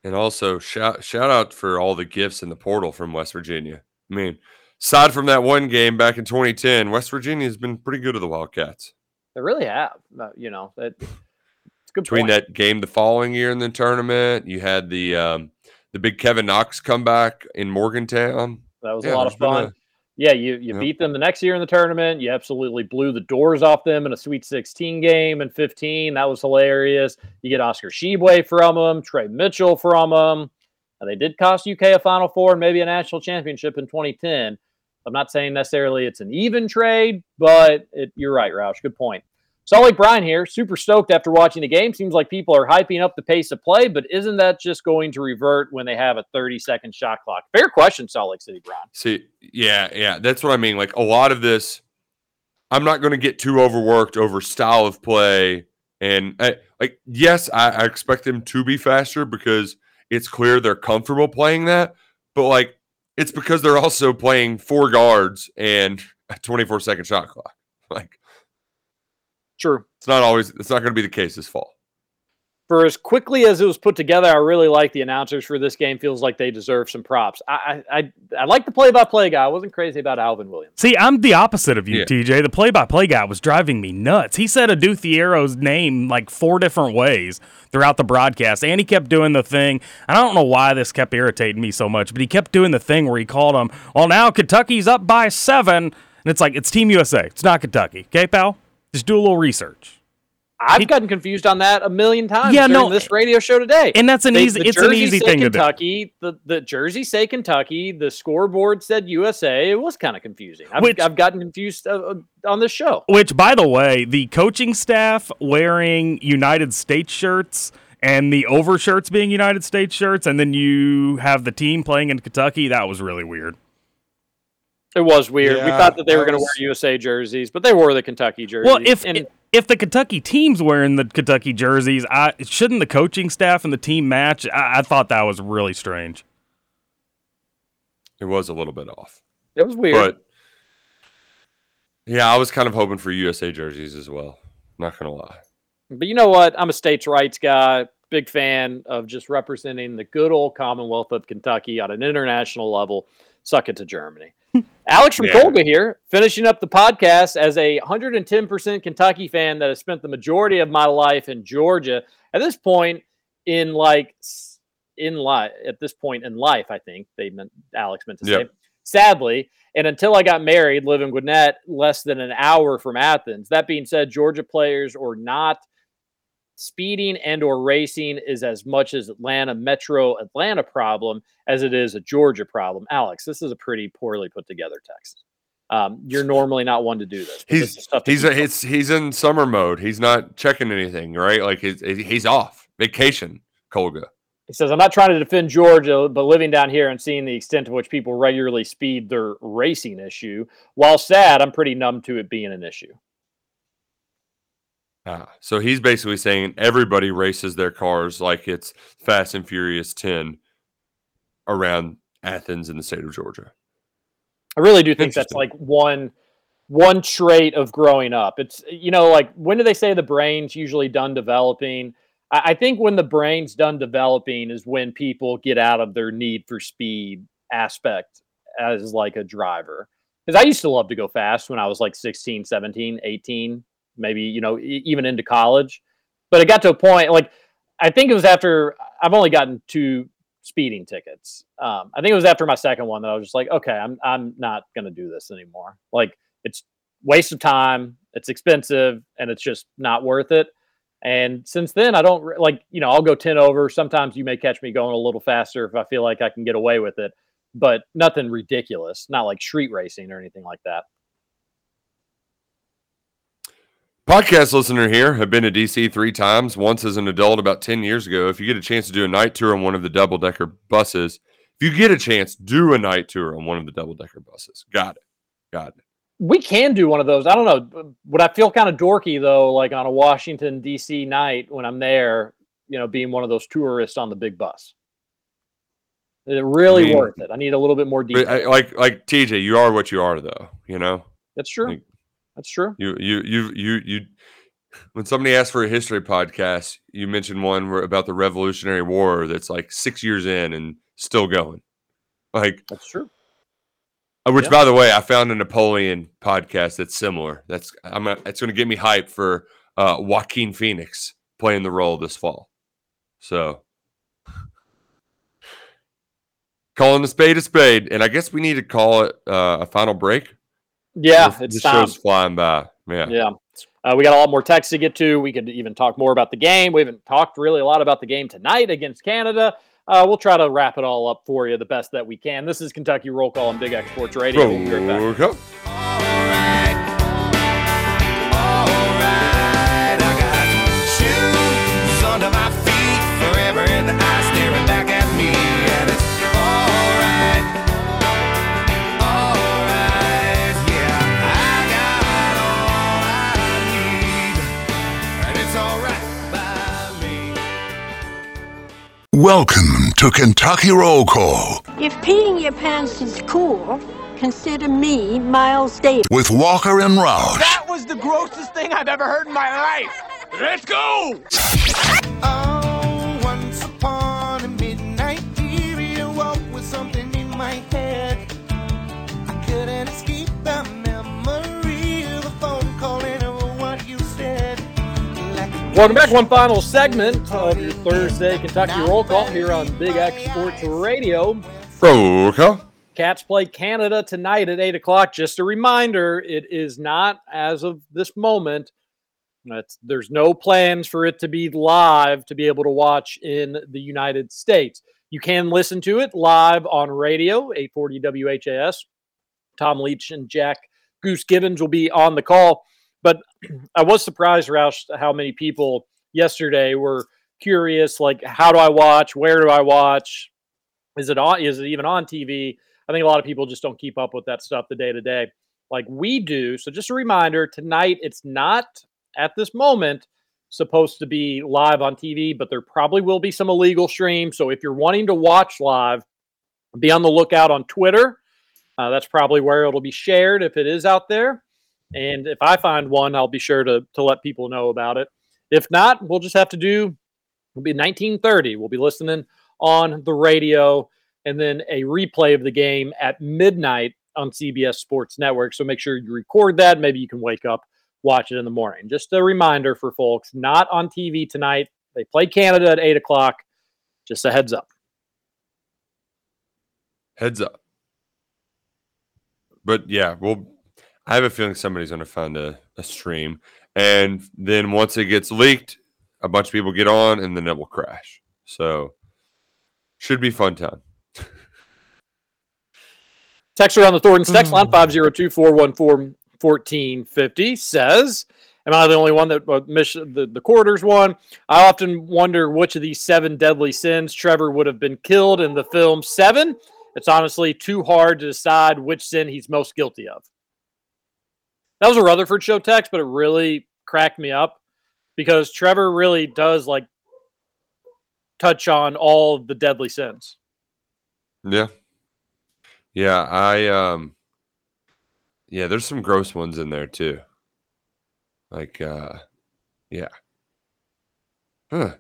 and also shout shout out for all the gifts in the portal from West Virginia. I mean, aside from that one game back in 2010, West Virginia has been pretty good to the Wildcats. They really have. You know, that, it's good Between point. that game the following year in the tournament, you had the um, the big Kevin Knox comeback in Morgantown. That was Yeah, a lot of fun. Yeah, you you Yep. beat them the next year in the tournament. You absolutely blew the doors off them in a Sweet 16 game in 15. That was hilarious. You get Oscar Tshiebwe from them, Tre Mitchell from them. And uh, they did cost UK a Final Four and maybe a national championship in 2010. I'm not saying necessarily it's an even trade, but it, you're right, Roush. Good point. Salt Lake Brian here, super stoked after watching the game. Seems like people are hyping up the pace of play, but isn't that just going to revert when they have a 30 second shot clock? Fair question, Salt Lake City Brian. See, yeah, yeah, that's what I mean. Like a lot of this, I'm not going to get too overworked over style of play. And I, like, yes, I, I expect them to be faster because it's clear they're comfortable playing that. But like, it's because they're also playing four guards and a 24 second shot clock. Like, True. it's not always. It's not going to be the case this fall. For as quickly as it was put together, I really like the announcers for this game. Feels like they deserve some props. I I, I, I like the play-by-play guy. I wasn't crazy about Alvin Williams. See, I'm the opposite of you, Yeah. TJ. The play-by-play guy was driving me nuts. He said Adou Thiero's name like four different ways throughout the broadcast, and he kept doing the thing. And I don't know why this kept irritating me so much, but he kept doing the thing where he called him, "Well, now Kentucky's up by seven. and it's like it's Team USA. It's not Kentucky. Okay, pal? Just do a little research. I've gotten confused on that a million times. Yeah, during no, this radio show today, and that's an They- easy- the it's an easy thing to do. Kentucky, The the jersey say Kentucky. The scoreboard said USA. It was kind of confusing. I've, Which- I've gotten confused uh, uh, on this show. Which, by the way, the coaching staff wearing United States shirts and the overshirts being United States shirts, and then you have the team playing in Kentucky. That was really weird. It was weird. we thought that they were going to was- wear USA jerseys, but they wore the Kentucky jerseys. Well, if and if the Kentucky team's wearing the Kentucky jerseys, I shouldn't the coaching staff and the team match? I, I thought that was really strange. It was a little bit off. it was weird. But yeah, I was kind of hoping for USA jerseys as well. Not gonna lie. But you know what? I'm a states' rights guy. Big fan of just representing the good old Commonwealth of Kentucky on an international level. Suck it to Germany. Alex from Yeah. Colga here, finishing up the podcast as a 110% Kentucky fan that has spent the majority of my life in Georgia. At this point in like in life, at this point in life, I think they meant Alex meant to say. Sadly, and until I got married, live in Gwinnett, less than an hour from Athens. That being said, Georgia players or not, speeding and or racing is as much as Atlanta Metro Atlanta problem as it is a Georgia problem. Alex, this is a pretty poorly put together text. Um, you're normally not one to do this. this He's is stuff to he's a, he's he's in summer mode. He's not checking anything, right? Like he's he's off vacation. Colga. He says, I'm not trying to defend Georgia, but living down here and seeing the extent to which people regularly speed their racing issue, while sad, I'm pretty numb to it being an issue. Ah, so he's basically saying everybody races their cars like it's Fast and Furious 10 around Athens in the state of Georgia. I really do think that's like one one trait of growing up. It's you know, like when do they say the brain's usually done developing? I, I think when the brain's done developing is when people get out of their need for speed aspect as like a driver. Because I used to love to go fast when I was like 16, 17, 18, maybe, you know, even into college. But it got to a point like I think it was after I've only gotten two speeding tickets. Um, I think it was after my second one that I was just like, okay, I'm I'm not gonna do this anymore. Like it's waste of time, it's expensive, and it's just not worth it. And since then, I don't like you know I'll go ten over. Sometimes you may catch me going a little faster if I feel like I can get away with it, but nothing ridiculous, not like street racing or anything like that. Podcast listener here. Have been to DC three times, once as an adult about 10 years ago. If you get a chance to do a night tour on one of the double decker buses, if you get a chance, do a night tour on one of the double decker buses. Got it. Got it. We can do one of those. I don't know. Would I feel kind of dorky though, like on a Washington D.C. night when I'm there, you know, being one of those tourists on the big bus? Is it really mean, worth it? I need a little bit more detail. I, like like TJ, you are what you are though, you know? That's true. like- That's true. You you you you you when somebody asks for a history podcast, you mentioned one where about the Revolutionary War that's like six years in and still going. Like That's true. uh, which Yeah. by the way, I found a Napoleon podcast that's similar. That's I'm gonna, it's gonna get me hype for uh Joaquin Phoenix playing the role this fall. So calling a spade a spade, and I guess we need to call it uh, a final break. Yeah, This- it's this time. show's flying by. Yeah. Yeah. Uh, we got a lot more texts to get to. We could even talk more about the game. We haven't talked really a lot about the game tonight against Canada. Uh, we'll try to wrap it all up for you the best that we can. This is Kentucky Roll Call on Big X Sports Radio. We'll back. Call. Welcome to Kentucky Roll Call If peeing your pants is cool, consider me Miles Davis. with Walker and Roush. That was the grossest thing I've ever heard in my life. Let's go. Welcome back. One final segment of your Thursday Kentucky Roll Call here on Big X Sports Radio. Roll call. Cats play Canada tonight at 8 o'clock. Just a reminder, it is not as of this moment. There's no plans for it to be live to be able to watch in the United States. You can listen to it live on radio, 840 WHAS. Tom Leach and Jack Goose Givens will be on the call. I was surprised, Roush, how many people yesterday were curious like, how do I watch? Where do I watch? Is it on? Is it even on TV? I think a lot of people just don't keep up with that stuff the day to day like we do. So just a reminder tonight, it's not at this moment supposed to be live on TV, but there probably will be some illegal stream. So if you're wanting to watch live, be on the lookout on Twitter. Uh, that's probably where it'll be shared if it is out there. And if I find one, I'll be sure to, to let people know about it. If not, we'll just have to do, it'll be 1930. We'll be listening on the radio and then a replay of the game at midnight on CBS Sports Network. So make sure you record that. Maybe you can wake up, watch it in the morning. Just a reminder for folks, not on TV tonight. They play Canada at eight o'clock. Just a heads up. Heads up. But yeah, well, I have a feeling somebody's going to find a, a stream. And then once it gets leaked, a bunch of people get on and then it will crash. So should be fun time. Texter on the Thornton's text line 502 414 1450 says, Am I the only one that uh, missed the, the quarters one? I often wonder which of these seven deadly sins Trevor would have been killed in the film Seven. It's honestly too hard to decide which sin he's most guilty of. That was a Rutherford show text, but it really cracked me up because Trevor really does like touch on all the deadly sins. Yeah. Yeah, I um yeah, there's some gross ones in there too. Like uh yeah. Huh.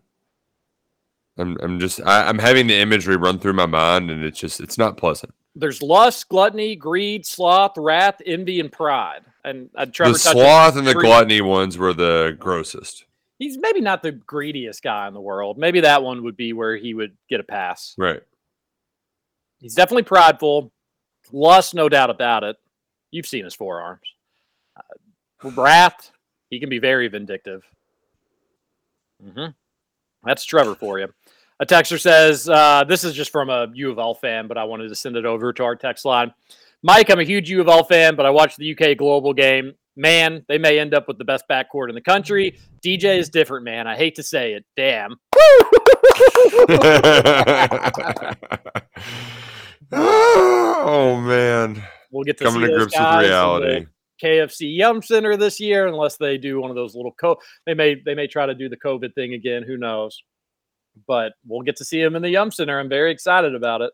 I'm I'm just I, I'm having the imagery run through my mind and it's just it's not pleasant. There's lust, gluttony, greed, sloth, wrath, envy, and pride. And uh, Trevor the sloth and the three- gluttony ones were the grossest. He's maybe not the greediest guy in the world. Maybe that one would be where he would get a pass. Right. He's definitely prideful. Lust, no doubt about it. You've seen his forearms. Uh, wrath, he can be very vindictive. hmm That's Trevor for you. A texter says, uh, this is just from a U of L fan, but I wanted to send it over to our text line. Mike, I'm a huge U of L fan, but I watched the UK Global game. Man, they may end up with the best backcourt in the country. DJ is different, man. I hate to say it. Damn. oh man. We'll get to Coming see to grips with guys in the reality. KFC Yum Center this year, unless they do one of those little co. They may they may try to do the COVID thing again. Who knows? But we'll get to see him in the Yum Center. I'm very excited about it.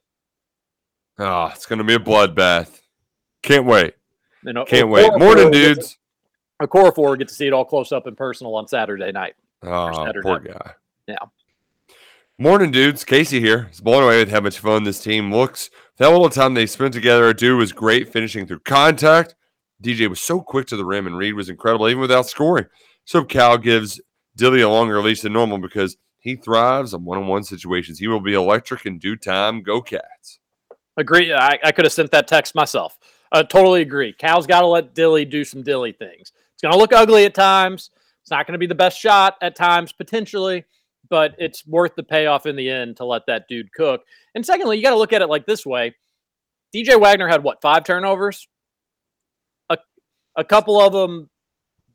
Oh, it's gonna be a bloodbath. Can't wait. You know, Can't wait. Morning, dudes. Okorafor get to see it all close up and personal on Saturday night. Oh, Saturday. poor guy. Yeah. Morning, dudes. Casey here. It's blown away with how much fun this team looks. That little time they spent together, dude was great finishing through contact. DJ was so quick to the rim, and Reed was incredible even without scoring. So Cal gives Dilly a longer leash than normal because he thrives on one-on-one situations. He will be electric in due time. Go Cats. Agree. I, I could have sent that text myself. Uh, totally agree. Cal's got to let Dilly do some Dilly things. It's going to look ugly at times. It's not going to be the best shot at times, potentially, but it's worth the payoff in the end to let that dude cook. And secondly, you got to look at it like this way DJ Wagner had what, five turnovers? A, a couple of them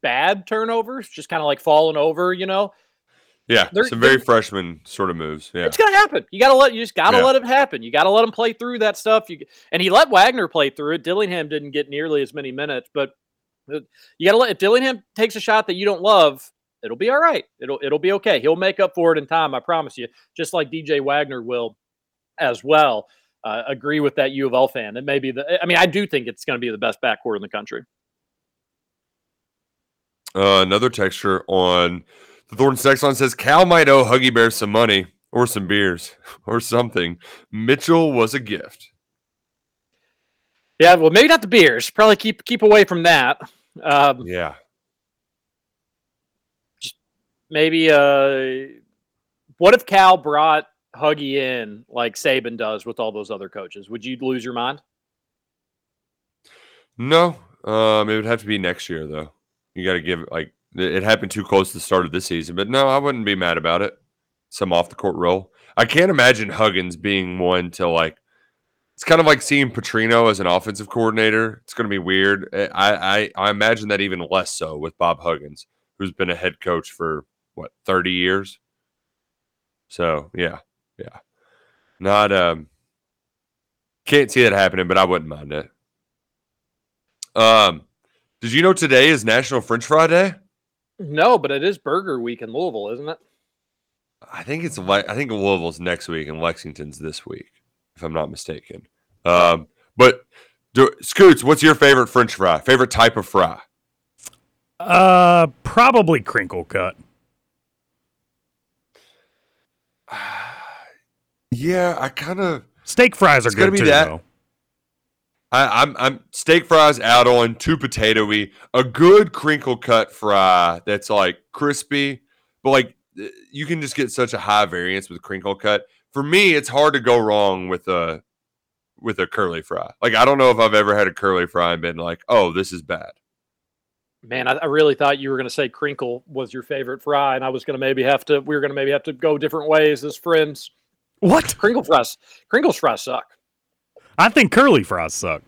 bad turnovers, just kind of like falling over, you know? Yeah, They're- some very freshman sort of moves. Yeah, It's gonna happen. You gotta let you just gotta Yeah. let it happen. You gotta let him play through that stuff. You and he let Wagner play through it. Dillingham didn't get nearly as many minutes, but uh, you gotta let if Dillingham takes a shot that you don't love, it'll be all right. It'll it'll be okay. He'll make up for it in time. I promise you. Just like DJ Wagner will as well. Uh, agree with that U of L fan. It may be the. I mean, I do think it's going to be the best backcourt in the country. Uh, another texture on the Thornton text line says Cal might owe Huggy Bear some money or some beers or something. Mitchell was a gift. Yeah, well, maybe not the beers. Probably keep keep away from that. Um, Yeah. maybe uh what if Cal brought Huggy in like Saban does with all those other coaches? Would you lose your mind? No, um, it would have to be next year though. You got to give it like it happened too close to the start of this season, but no, I wouldn't be mad about it. Some off the court role. I can't imagine Huggins being one to like. It's kind of like seeing Petrino as an offensive coordinator. It's going to be weird. I, I I imagine that even less so with Bob Huggins, who's been a head coach for what thirty years. So yeah, yeah, not um. Can't see that happening, but I wouldn't mind it. Um, did you know today is National French Fry Day? No, but it is Burger Week in Louisville, isn't it? I think it's Le- I think Louisville's next week and Lexington's this week, if I'm not mistaken. Um, but do, Scoots, what's your favorite French fry? Favorite type of fry? Uh, probably crinkle cut. Yeah, I kind of Steak fries are It's gonna good be too, that. though. I, I'm I'm steak fries out on too potatoy. A good crinkle cut fry that's like crispy, but like eh, you can just get such a high variance with crinkle cut. For me, it's hard to go wrong with a with a curly fry. Like I don't know if I've ever had a curly fry and been like, oh, this is bad. Man, I, I really thought you were going to say crinkle was your favorite fry, and I was going to maybe have to. We were going to maybe have to go different ways as friends. What? Crinkle fries? Crinkle fries suck. I think curly fries suck.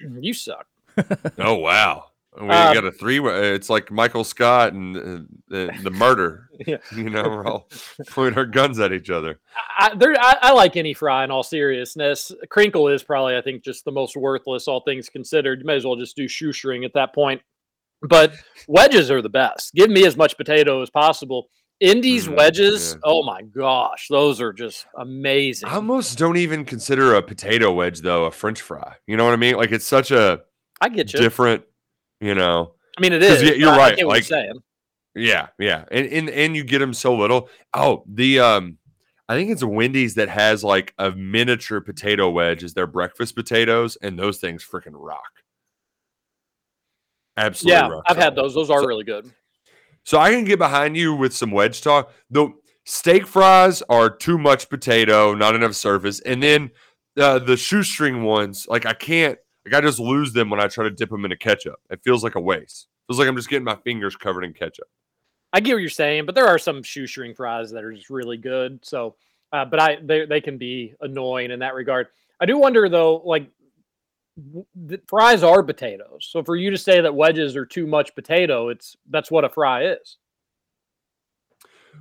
You suck. Oh wow. We Uh, got a three. It's like Michael Scott and uh, the, the murder. Yeah. You know, we're all pointing our guns at each other. I, there, I, I like any fry in all seriousness. Crinkle is probably, I think, just the most worthless, all things considered. You may as well just do shoestring at that point. But wedges are the best. Give me as much potato as possible. Indy's Mm, wedges, yeah. oh my gosh, those are just amazing. I almost don't even consider a potato wedge though a French fry. You know what I mean? Like it's such a I get you. different. You know. I mean, it is. you're right, like-. Yeah, yeah, and and and you get them so little. Oh, the um, I think it's Wendy's that has like a miniature potato wedge as their breakfast potatoes, and those things freaking rock. Absolutely, Yeah, rock I've had those. Those are So- really good. So I can get behind you with some wedge talk. The steak fries are too much potato, not enough surface, and then uh, the shoestring ones, like I can't, like I just lose them when I try to dip them into ketchup. It feels like a waste. feels like I'm just getting my fingers covered in ketchup. I get what you're saying, but there are some shoestring fries that are just really good. So, uh, but I they they can be annoying in that regard. I do wonder though, like the fries are potatoes. So for you to say that wedges are too much potato, it's that's what a fry is.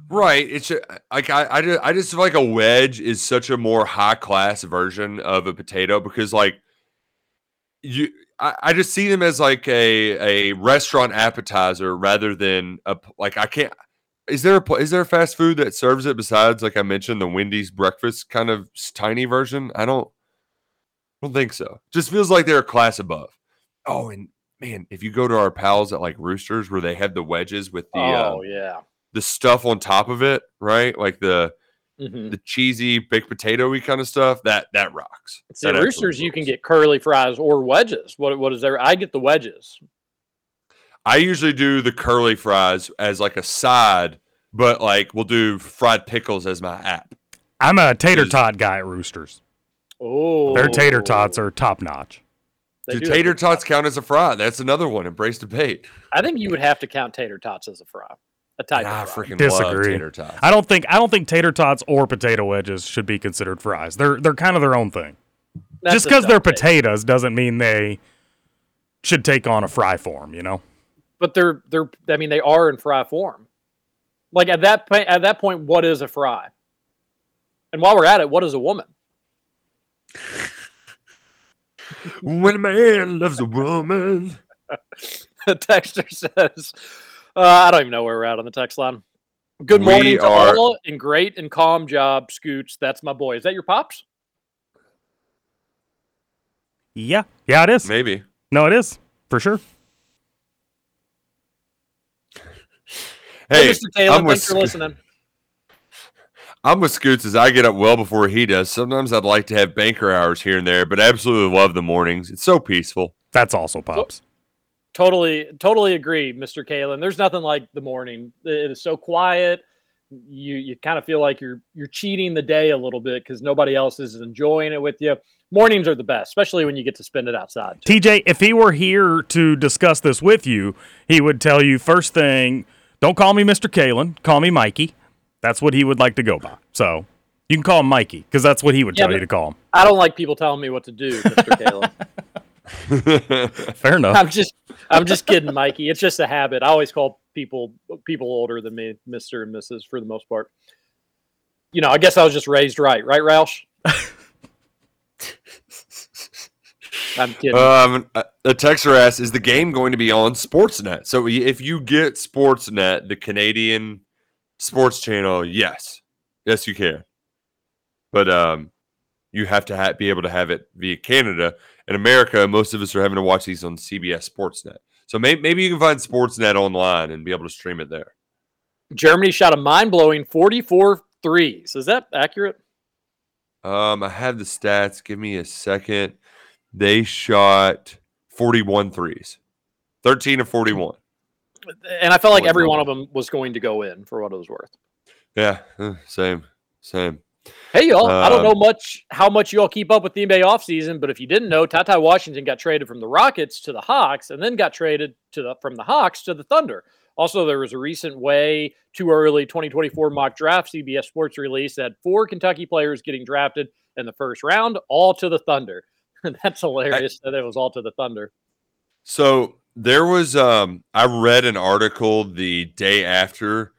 Right. It's like I, I just, I just feel like a wedge is such a more high class version of a potato because like you I, I just see them as like a a restaurant appetizer rather than a like I can't is there a is there a fast food that serves it besides like I mentioned the Wendy's breakfast kind of tiny version? I don't don't think so. Just feels like they're a class above. Oh, and man, if you go to our pals at like Roosters where they have the wedges with the uh, oh yeah. the stuff on top of it, right? Like the Mhm. the cheesy baked potato-y kind of stuff. That that rocks. See, That roosters, you can get curly fries or wedges. What what is there? I get the wedges. I usually do the curly fries as like a side, but like we'll do fried pickles as my app. I'm a tater tot guy at Roosters. Oh, Their tater oh. tots are top notch. They Do do tater good tots count as a fry? That's another one. Embrace debate. I think you would have to count tater tots as a fry, a type I of fry. freaking love Disagree. tater tots. I don't think I don't think tater tots or potato wedges should be considered fries. They're they're kind of their own thing. That's Just because they're dumb take. potatoes doesn't mean they should take on a fry form. You know. but they're they're. I mean, they are in fry form. Like at that point, at that point, what is a fry? And while we're at it, what is a woman? When a man loves a woman. The texter says, uh, I don't even know where we're at on the text line. Good We morning to are- all and great and calm job, Scoots. That's my boy. Is that your pops? Yeah. Yeah, it is. Maybe. No, it is for sure. Hey, Hey, Mr. Taylor, I'm with thanks for listening. I'm with Scoots as I get up well before he does. Sometimes I'd like to have banker hours here and there, but I absolutely love the mornings. It's so peaceful. That's also pops. Totally, totally agree, Mr. Kalen. There's nothing like the morning. It is so quiet. You you kind of feel like you're you're cheating the day a little bit because nobody else is enjoying it with you. Mornings are the best, especially when you get to spend it outside. too. TJ, if he were here to discuss this with you, he would tell you first thing, don't call me Mr. Kalen, call me Mikey. That's what he would like to go by. So you can call him Mikey because that's what he would Yeah, tell you to call him. I don't like people telling me what to do, Mr. Kalen. Fair enough. I'm just I'm just kidding, Mikey. It's just a habit. I always call people people older than me, Mister and Mrs. for the most part. You know, I guess I was just raised right, right, Roush? I'm kidding. Um, uh, the texter asks, "Is the game going to be on Sportsnet?" So if you get Sportsnet, the Canadian sports channel, yes, yes, you can. But um, you have to ha- be able to have it via Canada. In America, most of us are having to watch these on CBS Sportsnet. So may- maybe you can find Sportsnet online and be able to stream it there. Germany shot a mind blowing 44 threes. Is that accurate? Um, I have the stats. Give me a second. They shot 41 threes, 13 of 41. And I felt like every one of them was going to go in for what it was worth. Yeah, uh, same, same. Hey y'all, I don't know Um, much how much y'all keep up with the NBA offseason, but if you didn't know, TyTy Washington got traded from the Rockets to the Hawks and then got traded to the from the Hawks to the Thunder. Also, there was a recent way too early 2024 mock draft CBS Sports release that four Kentucky players getting drafted in the first round, all to the Thunder. That's hilarious that it was all to the Thunder. So there was um I read an article the day after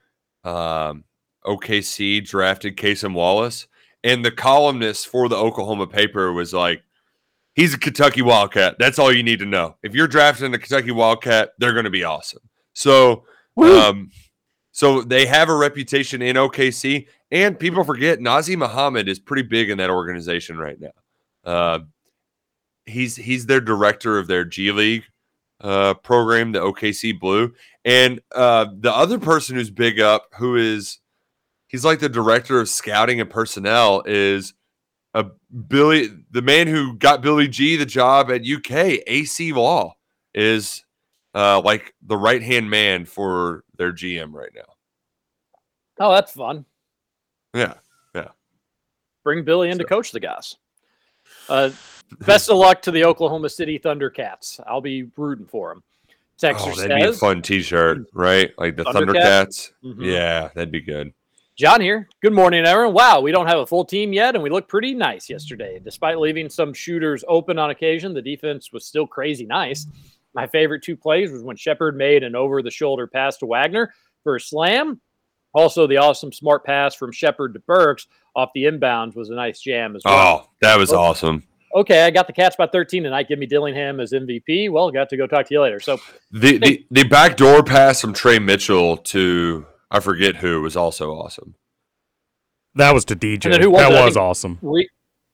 um OKC drafted Cason Wallace, and the columnist for the Oklahoma paper was like, he's a Kentucky Wildcat. That's all you need to know. If you're drafting a Kentucky Wildcat, they're gonna be awesome. So um so they have a reputation in OKC, and people forget Nazr Mohammed is pretty big in that organization right now. Uh, he's he's their director of their G League uh, program, the OKC Blue, and uh, the other person who's big up, who is he's like the director of scouting and personnel, is a Billy, the man who got Billy G the job at UK AC Law, is uh, like the right hand man for their GM right now. Oh, that's fun. Yeah, yeah. Bring Billy in to coach the guys. Uh, best of luck to the Oklahoma City Thundercats. I'll be rooting for them. Texter Oh, that'd be a fun T-shirt, right? Like the Thundercat? Thundercats. Mhm. Yeah, that'd be good. John here. Good morning, everyone. Wow, we don't have a full team yet, and we looked pretty nice yesterday. Despite leaving some shooters open on occasion, the defense was still crazy nice. My favorite two plays was when Sheppard made an over the shoulder pass to Wagner for a slam. Also, the awesome smart pass from Sheppard to Burks off the inbounds was a nice jam as well. Oh, that was awesome. Okay, I got the Cats by 13 tonight. Give me Dillingham as MVP. Well, got to go talk to you later. So, The, the the backdoor pass from Tre Mitchell to I forget who was also awesome. That was to DJ. Who was that it? Was think awesome. Re-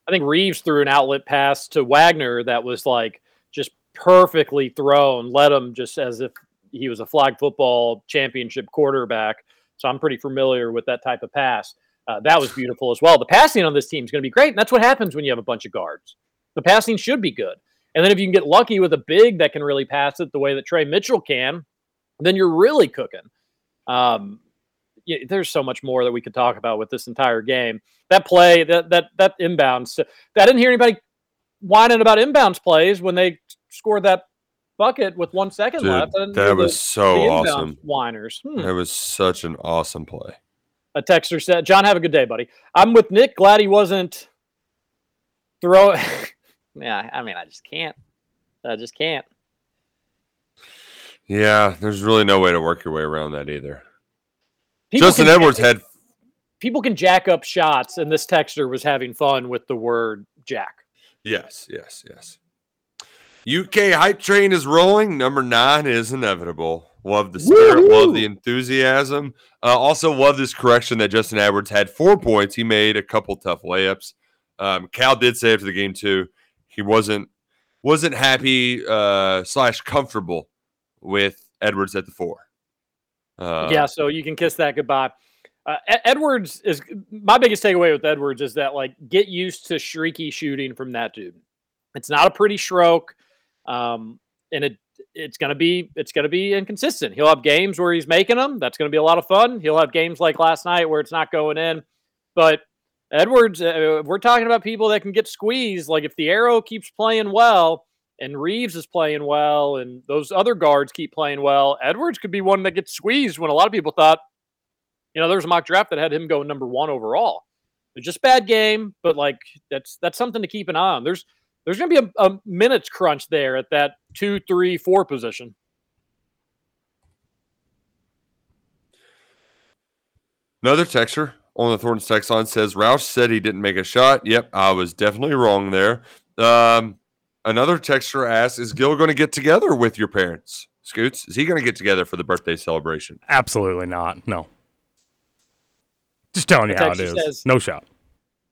I think Reeves threw an outlet pass to Wagner that was like just perfectly thrown. Let him just as if he was a flag football championship quarterback. So I'm pretty familiar with that type of pass. Uh, that was beautiful as well. The passing on this team is going to be great, and that's what happens when you have a bunch of guards. The passing should be good, and then if you can get lucky with a big that can really pass it the way that Tre Mitchell can, then you're really cooking. Um, yeah, there's so much more that we could talk about with this entire game. That play, that that that inbounds. I didn't hear anybody whining about inbounds plays when they scored that bucket with one second Dude, left. That was the- so the awesome. Whiners. Hmm. That was such an awesome play. A texter said, "John, have a good day, buddy. I'm with Nick. Glad he wasn't throw." yeah, I mean, I just can't. I just can't. Yeah, there's really no way to work your way around that either. People Justin Edwards had People can jack up shots, and this texter was having fun with the word "jack." yes, yes, yes. UK hype train is rolling. Number nine is inevitable. Love the spirit, love the enthusiasm. Uh, also, love this correction that Justin Edwards had four points. He made a couple tough layups. Um, Cal did say after the game too, he wasn't wasn't happy uh, slash comfortable with Edwards at the four. Uh, yeah, so you can kiss that goodbye. Uh, Edwards is my biggest takeaway with Edwards is that like get used to shrieky shooting from that dude. It's not a pretty stroke, um, and it it's gonna be it's gonna be inconsistent. He'll have games where he's making them. That's gonna be a lot of fun. He'll have games like last night where it's not going in. But Edwards, uh, we're talking about people that can get squeezed. Like if Thiero keeps playing well and Reeves is playing well and those other guards keep playing well, Edwards could be one that gets squeezed when a lot of people thought, you know, there was a mock draft that had him going number one overall. It's just bad game, but like that's that's something to keep an eye on. There's there's gonna be a, a minutes crunch there at that two, three, four position. Another texter on the Thornton's text line says Roush said he didn't make a shot. Yep, I was definitely wrong there. Um, another texter asks, "Is Gil going to get together with your parents?" Scoots, is he going to get together for the birthday celebration? Absolutely not. No. Just telling you how it is. says- no shot.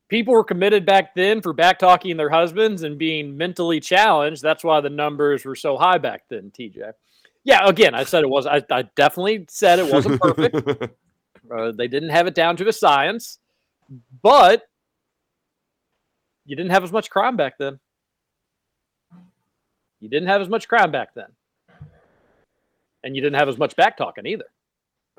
People were committed back then for back talking their husbands and being mentally challenged. That's why the numbers were so high back then, TJ. Yeah, again, I said it was. I, I definitely said it wasn't perfect. Uh, they didn't have it down to a science, but you didn't have as much crime back then. You didn't have as much crime back then. And you didn't have as much back talking either.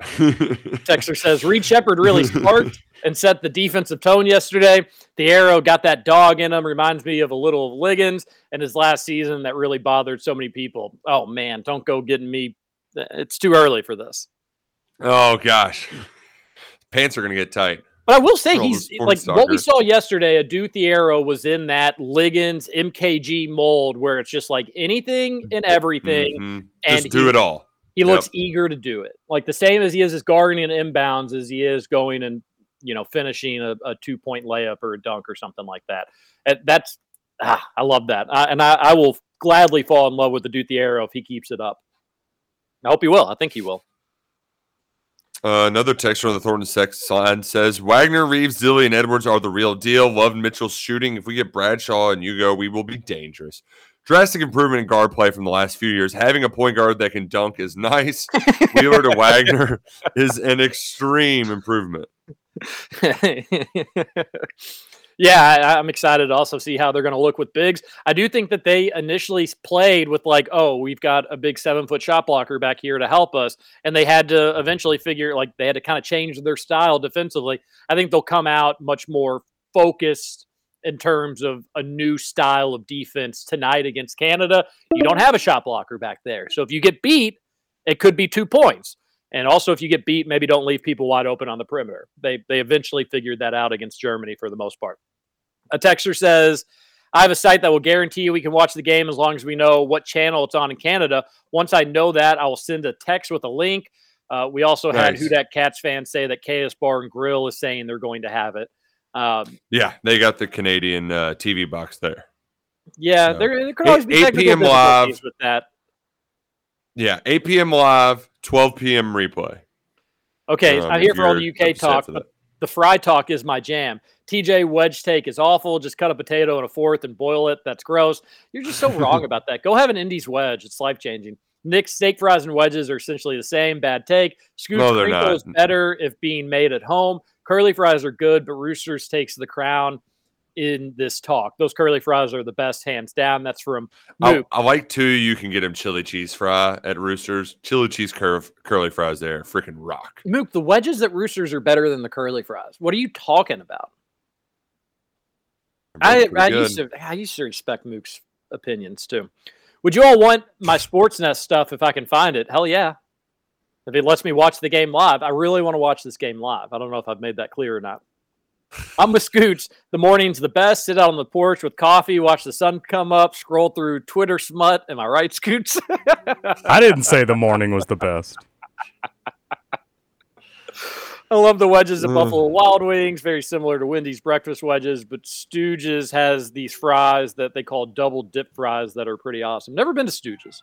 Texter says Reed Sheppard really sparked and set the defensive tone yesterday. Thiero got that dog in him. Reminds me of a little of Liggins and his last season that really bothered so many people. Oh man, don't go getting me. It's too early for this. oh gosh, pants are going to get tight. But I will say For he's like what we saw yesterday. Adou Thiero was in that Liggins MKG mold where it's just like anything and everything, Mhm. and Just do he- it all. He Yep. looks eager to do it, like the same as he is as guarding inbounds as he is going and you know finishing a, a two point layup or a dunk or something like that. And that's ah, I love that, I, and I, I will gladly fall in love with Thiero if he keeps it up. I hope he will. I think he will. Uh, another texter on the Thornton Sex line says Wagner, Reeves, Dilly, and Edwards are the real deal. Love Mitchell's shooting. If we get Bradshaw and Hugo, we will be dangerous. Drastic improvement in guard play from the last few years. Having a point guard that can dunk is nice. Wheeler to Wagner is an extreme improvement. yeah, I, I'm excited to also see how they're going to look with bigs. I do think that they initially played with like, oh, we've got a big seven foot shot blocker back here to help us, and they had to eventually figure like they had to kind of change their style defensively. I think they'll come out much more focused in terms of a new style of defense tonight against Canada. You don't have a shot blocker back there, so if you get beat, it could be two points. And also, if you get beat, maybe don't leave people wide open on the perimeter. They they eventually figured that out against Germany for the most part. A texter says, "I have a site that will guarantee you we can watch the game as long as we know what channel it's on in Canada. Once I know that, I will send a text with a link." Uh, we also had. Who Dat Cats fans say that KS Bar and Grill is saying they're going to have it. Um, Yeah, they got the Canadian uh, TV box there. yeah, So, there, there could always be 8 technical p.m. live. with that. Yeah, 8 p.m. live, 12 p.m. replay. Okay, Um, I'm here for all the UK talk, but the fry talk is my jam. TJ wedge take is awful. Just cut a potato in a fourth and boil it. That's gross. You're just so wrong about that. Go have an Indi's wedge. It's life changing. Nick's steak fries and wedges are essentially the same. Bad take. Scooch No, they're crinkle not. is better if being made at home. Curly fries are good, but Roosters takes the crown. In this talk. Those curly fries are the best, hands down. That's from I, Mook. I like too. You can get him chili cheese fry at Roosters. Chili cheese curve curly fries there, freaking rock. Mook, the wedges at Roosters are better than the curly fries. What are you talking about? I, I good. used to I used to respect Mook's opinions too. Would you all want my Sportsnet stuff if I can find it? Hell yeah. If it lets me watch the game live, I really want to watch this game live. I don't know if I've made that clear or not. I'm with Scoots. The morning's the best. Sit out on the porch with coffee, watch the sun come up, scroll through Twitter smut. Am I right, Scoots? I didn't say the morning was the best. I love the wedges at Ugh. Buffalo Wild Wings, very similar to Wendy's breakfast wedges, but Stooges has these fries that they call double dip fries that are pretty awesome. Never been to Stooges.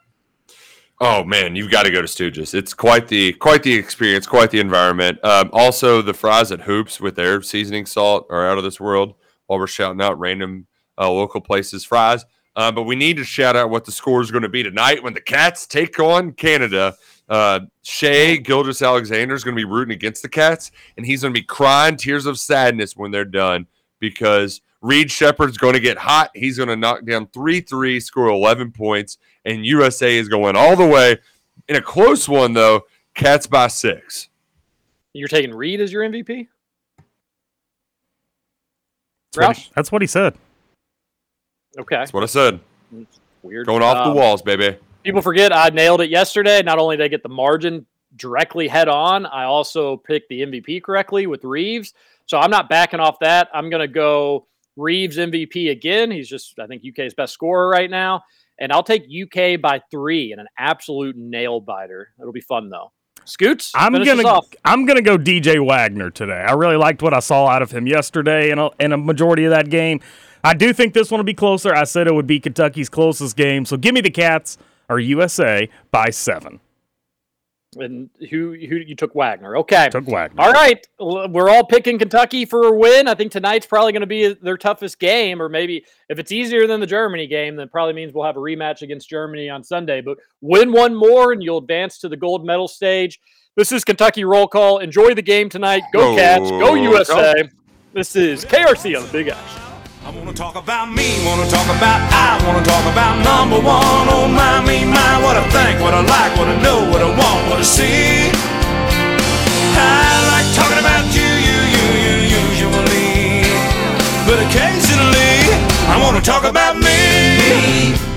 Oh man, you've got to go to Stooges. It's quite the quite the experience, quite the environment. Um, also, the fries at Hoops with their seasoning salt are out of this world. While we're shouting out random uh, local places fries, uh, but we need to shout out what the score is going to be tonight when the Cats take on Canada. Uh, Shai Alexander is going to be rooting against the Cats, and he's going to be crying tears of sadness when they're done because Reed Sheppard's going to get hot. He's going to knock down 3 3, score 11 points, and USA is going all the way. In a close one, though, Cats by six. You're taking Reed as your MVP? That's what, Roush? he, that's what he said. Okay. That's what I said. Weird. Going off Um, the walls, baby. People forget I nailed it yesterday. Not only did I get the margin directly head on, I also picked the MVP correctly with Reeves. So I'm not backing off that. I'm going to go Reeves MVP again. He's just, I think, UK's best scorer right now. And I'll take UK by three in an absolute nail biter. It'll be fun, though. Scoots, I'm gonna. I'm gonna go DJ Wagner today. I really liked what I saw out of him yesterday and a, and a majority of that game. I do think this one will be closer. I said it would be Kentucky's closest game. So give me the Cats or USA by seven. And who who you took Wagner? Okay, took Wagner. All right, we're all picking Kentucky for a win. I think tonight's probably going to be their toughest game, or maybe if it's easier than the Germany game, then it probably means we'll have a rematch against Germany on Sunday. But win one more, and you'll advance to the gold medal stage. This is Kentucky roll call. Enjoy the game tonight. Go Cats. Go Go. USA. This is KRC on the Big Action. I wanna talk about me, wanna talk about I, wanna talk about number one. Oh my, me, my, what I think, what I like, what I know, what I want, what I see. I like talking about you, you, you, you, usually. But occasionally, I wanna talk about me.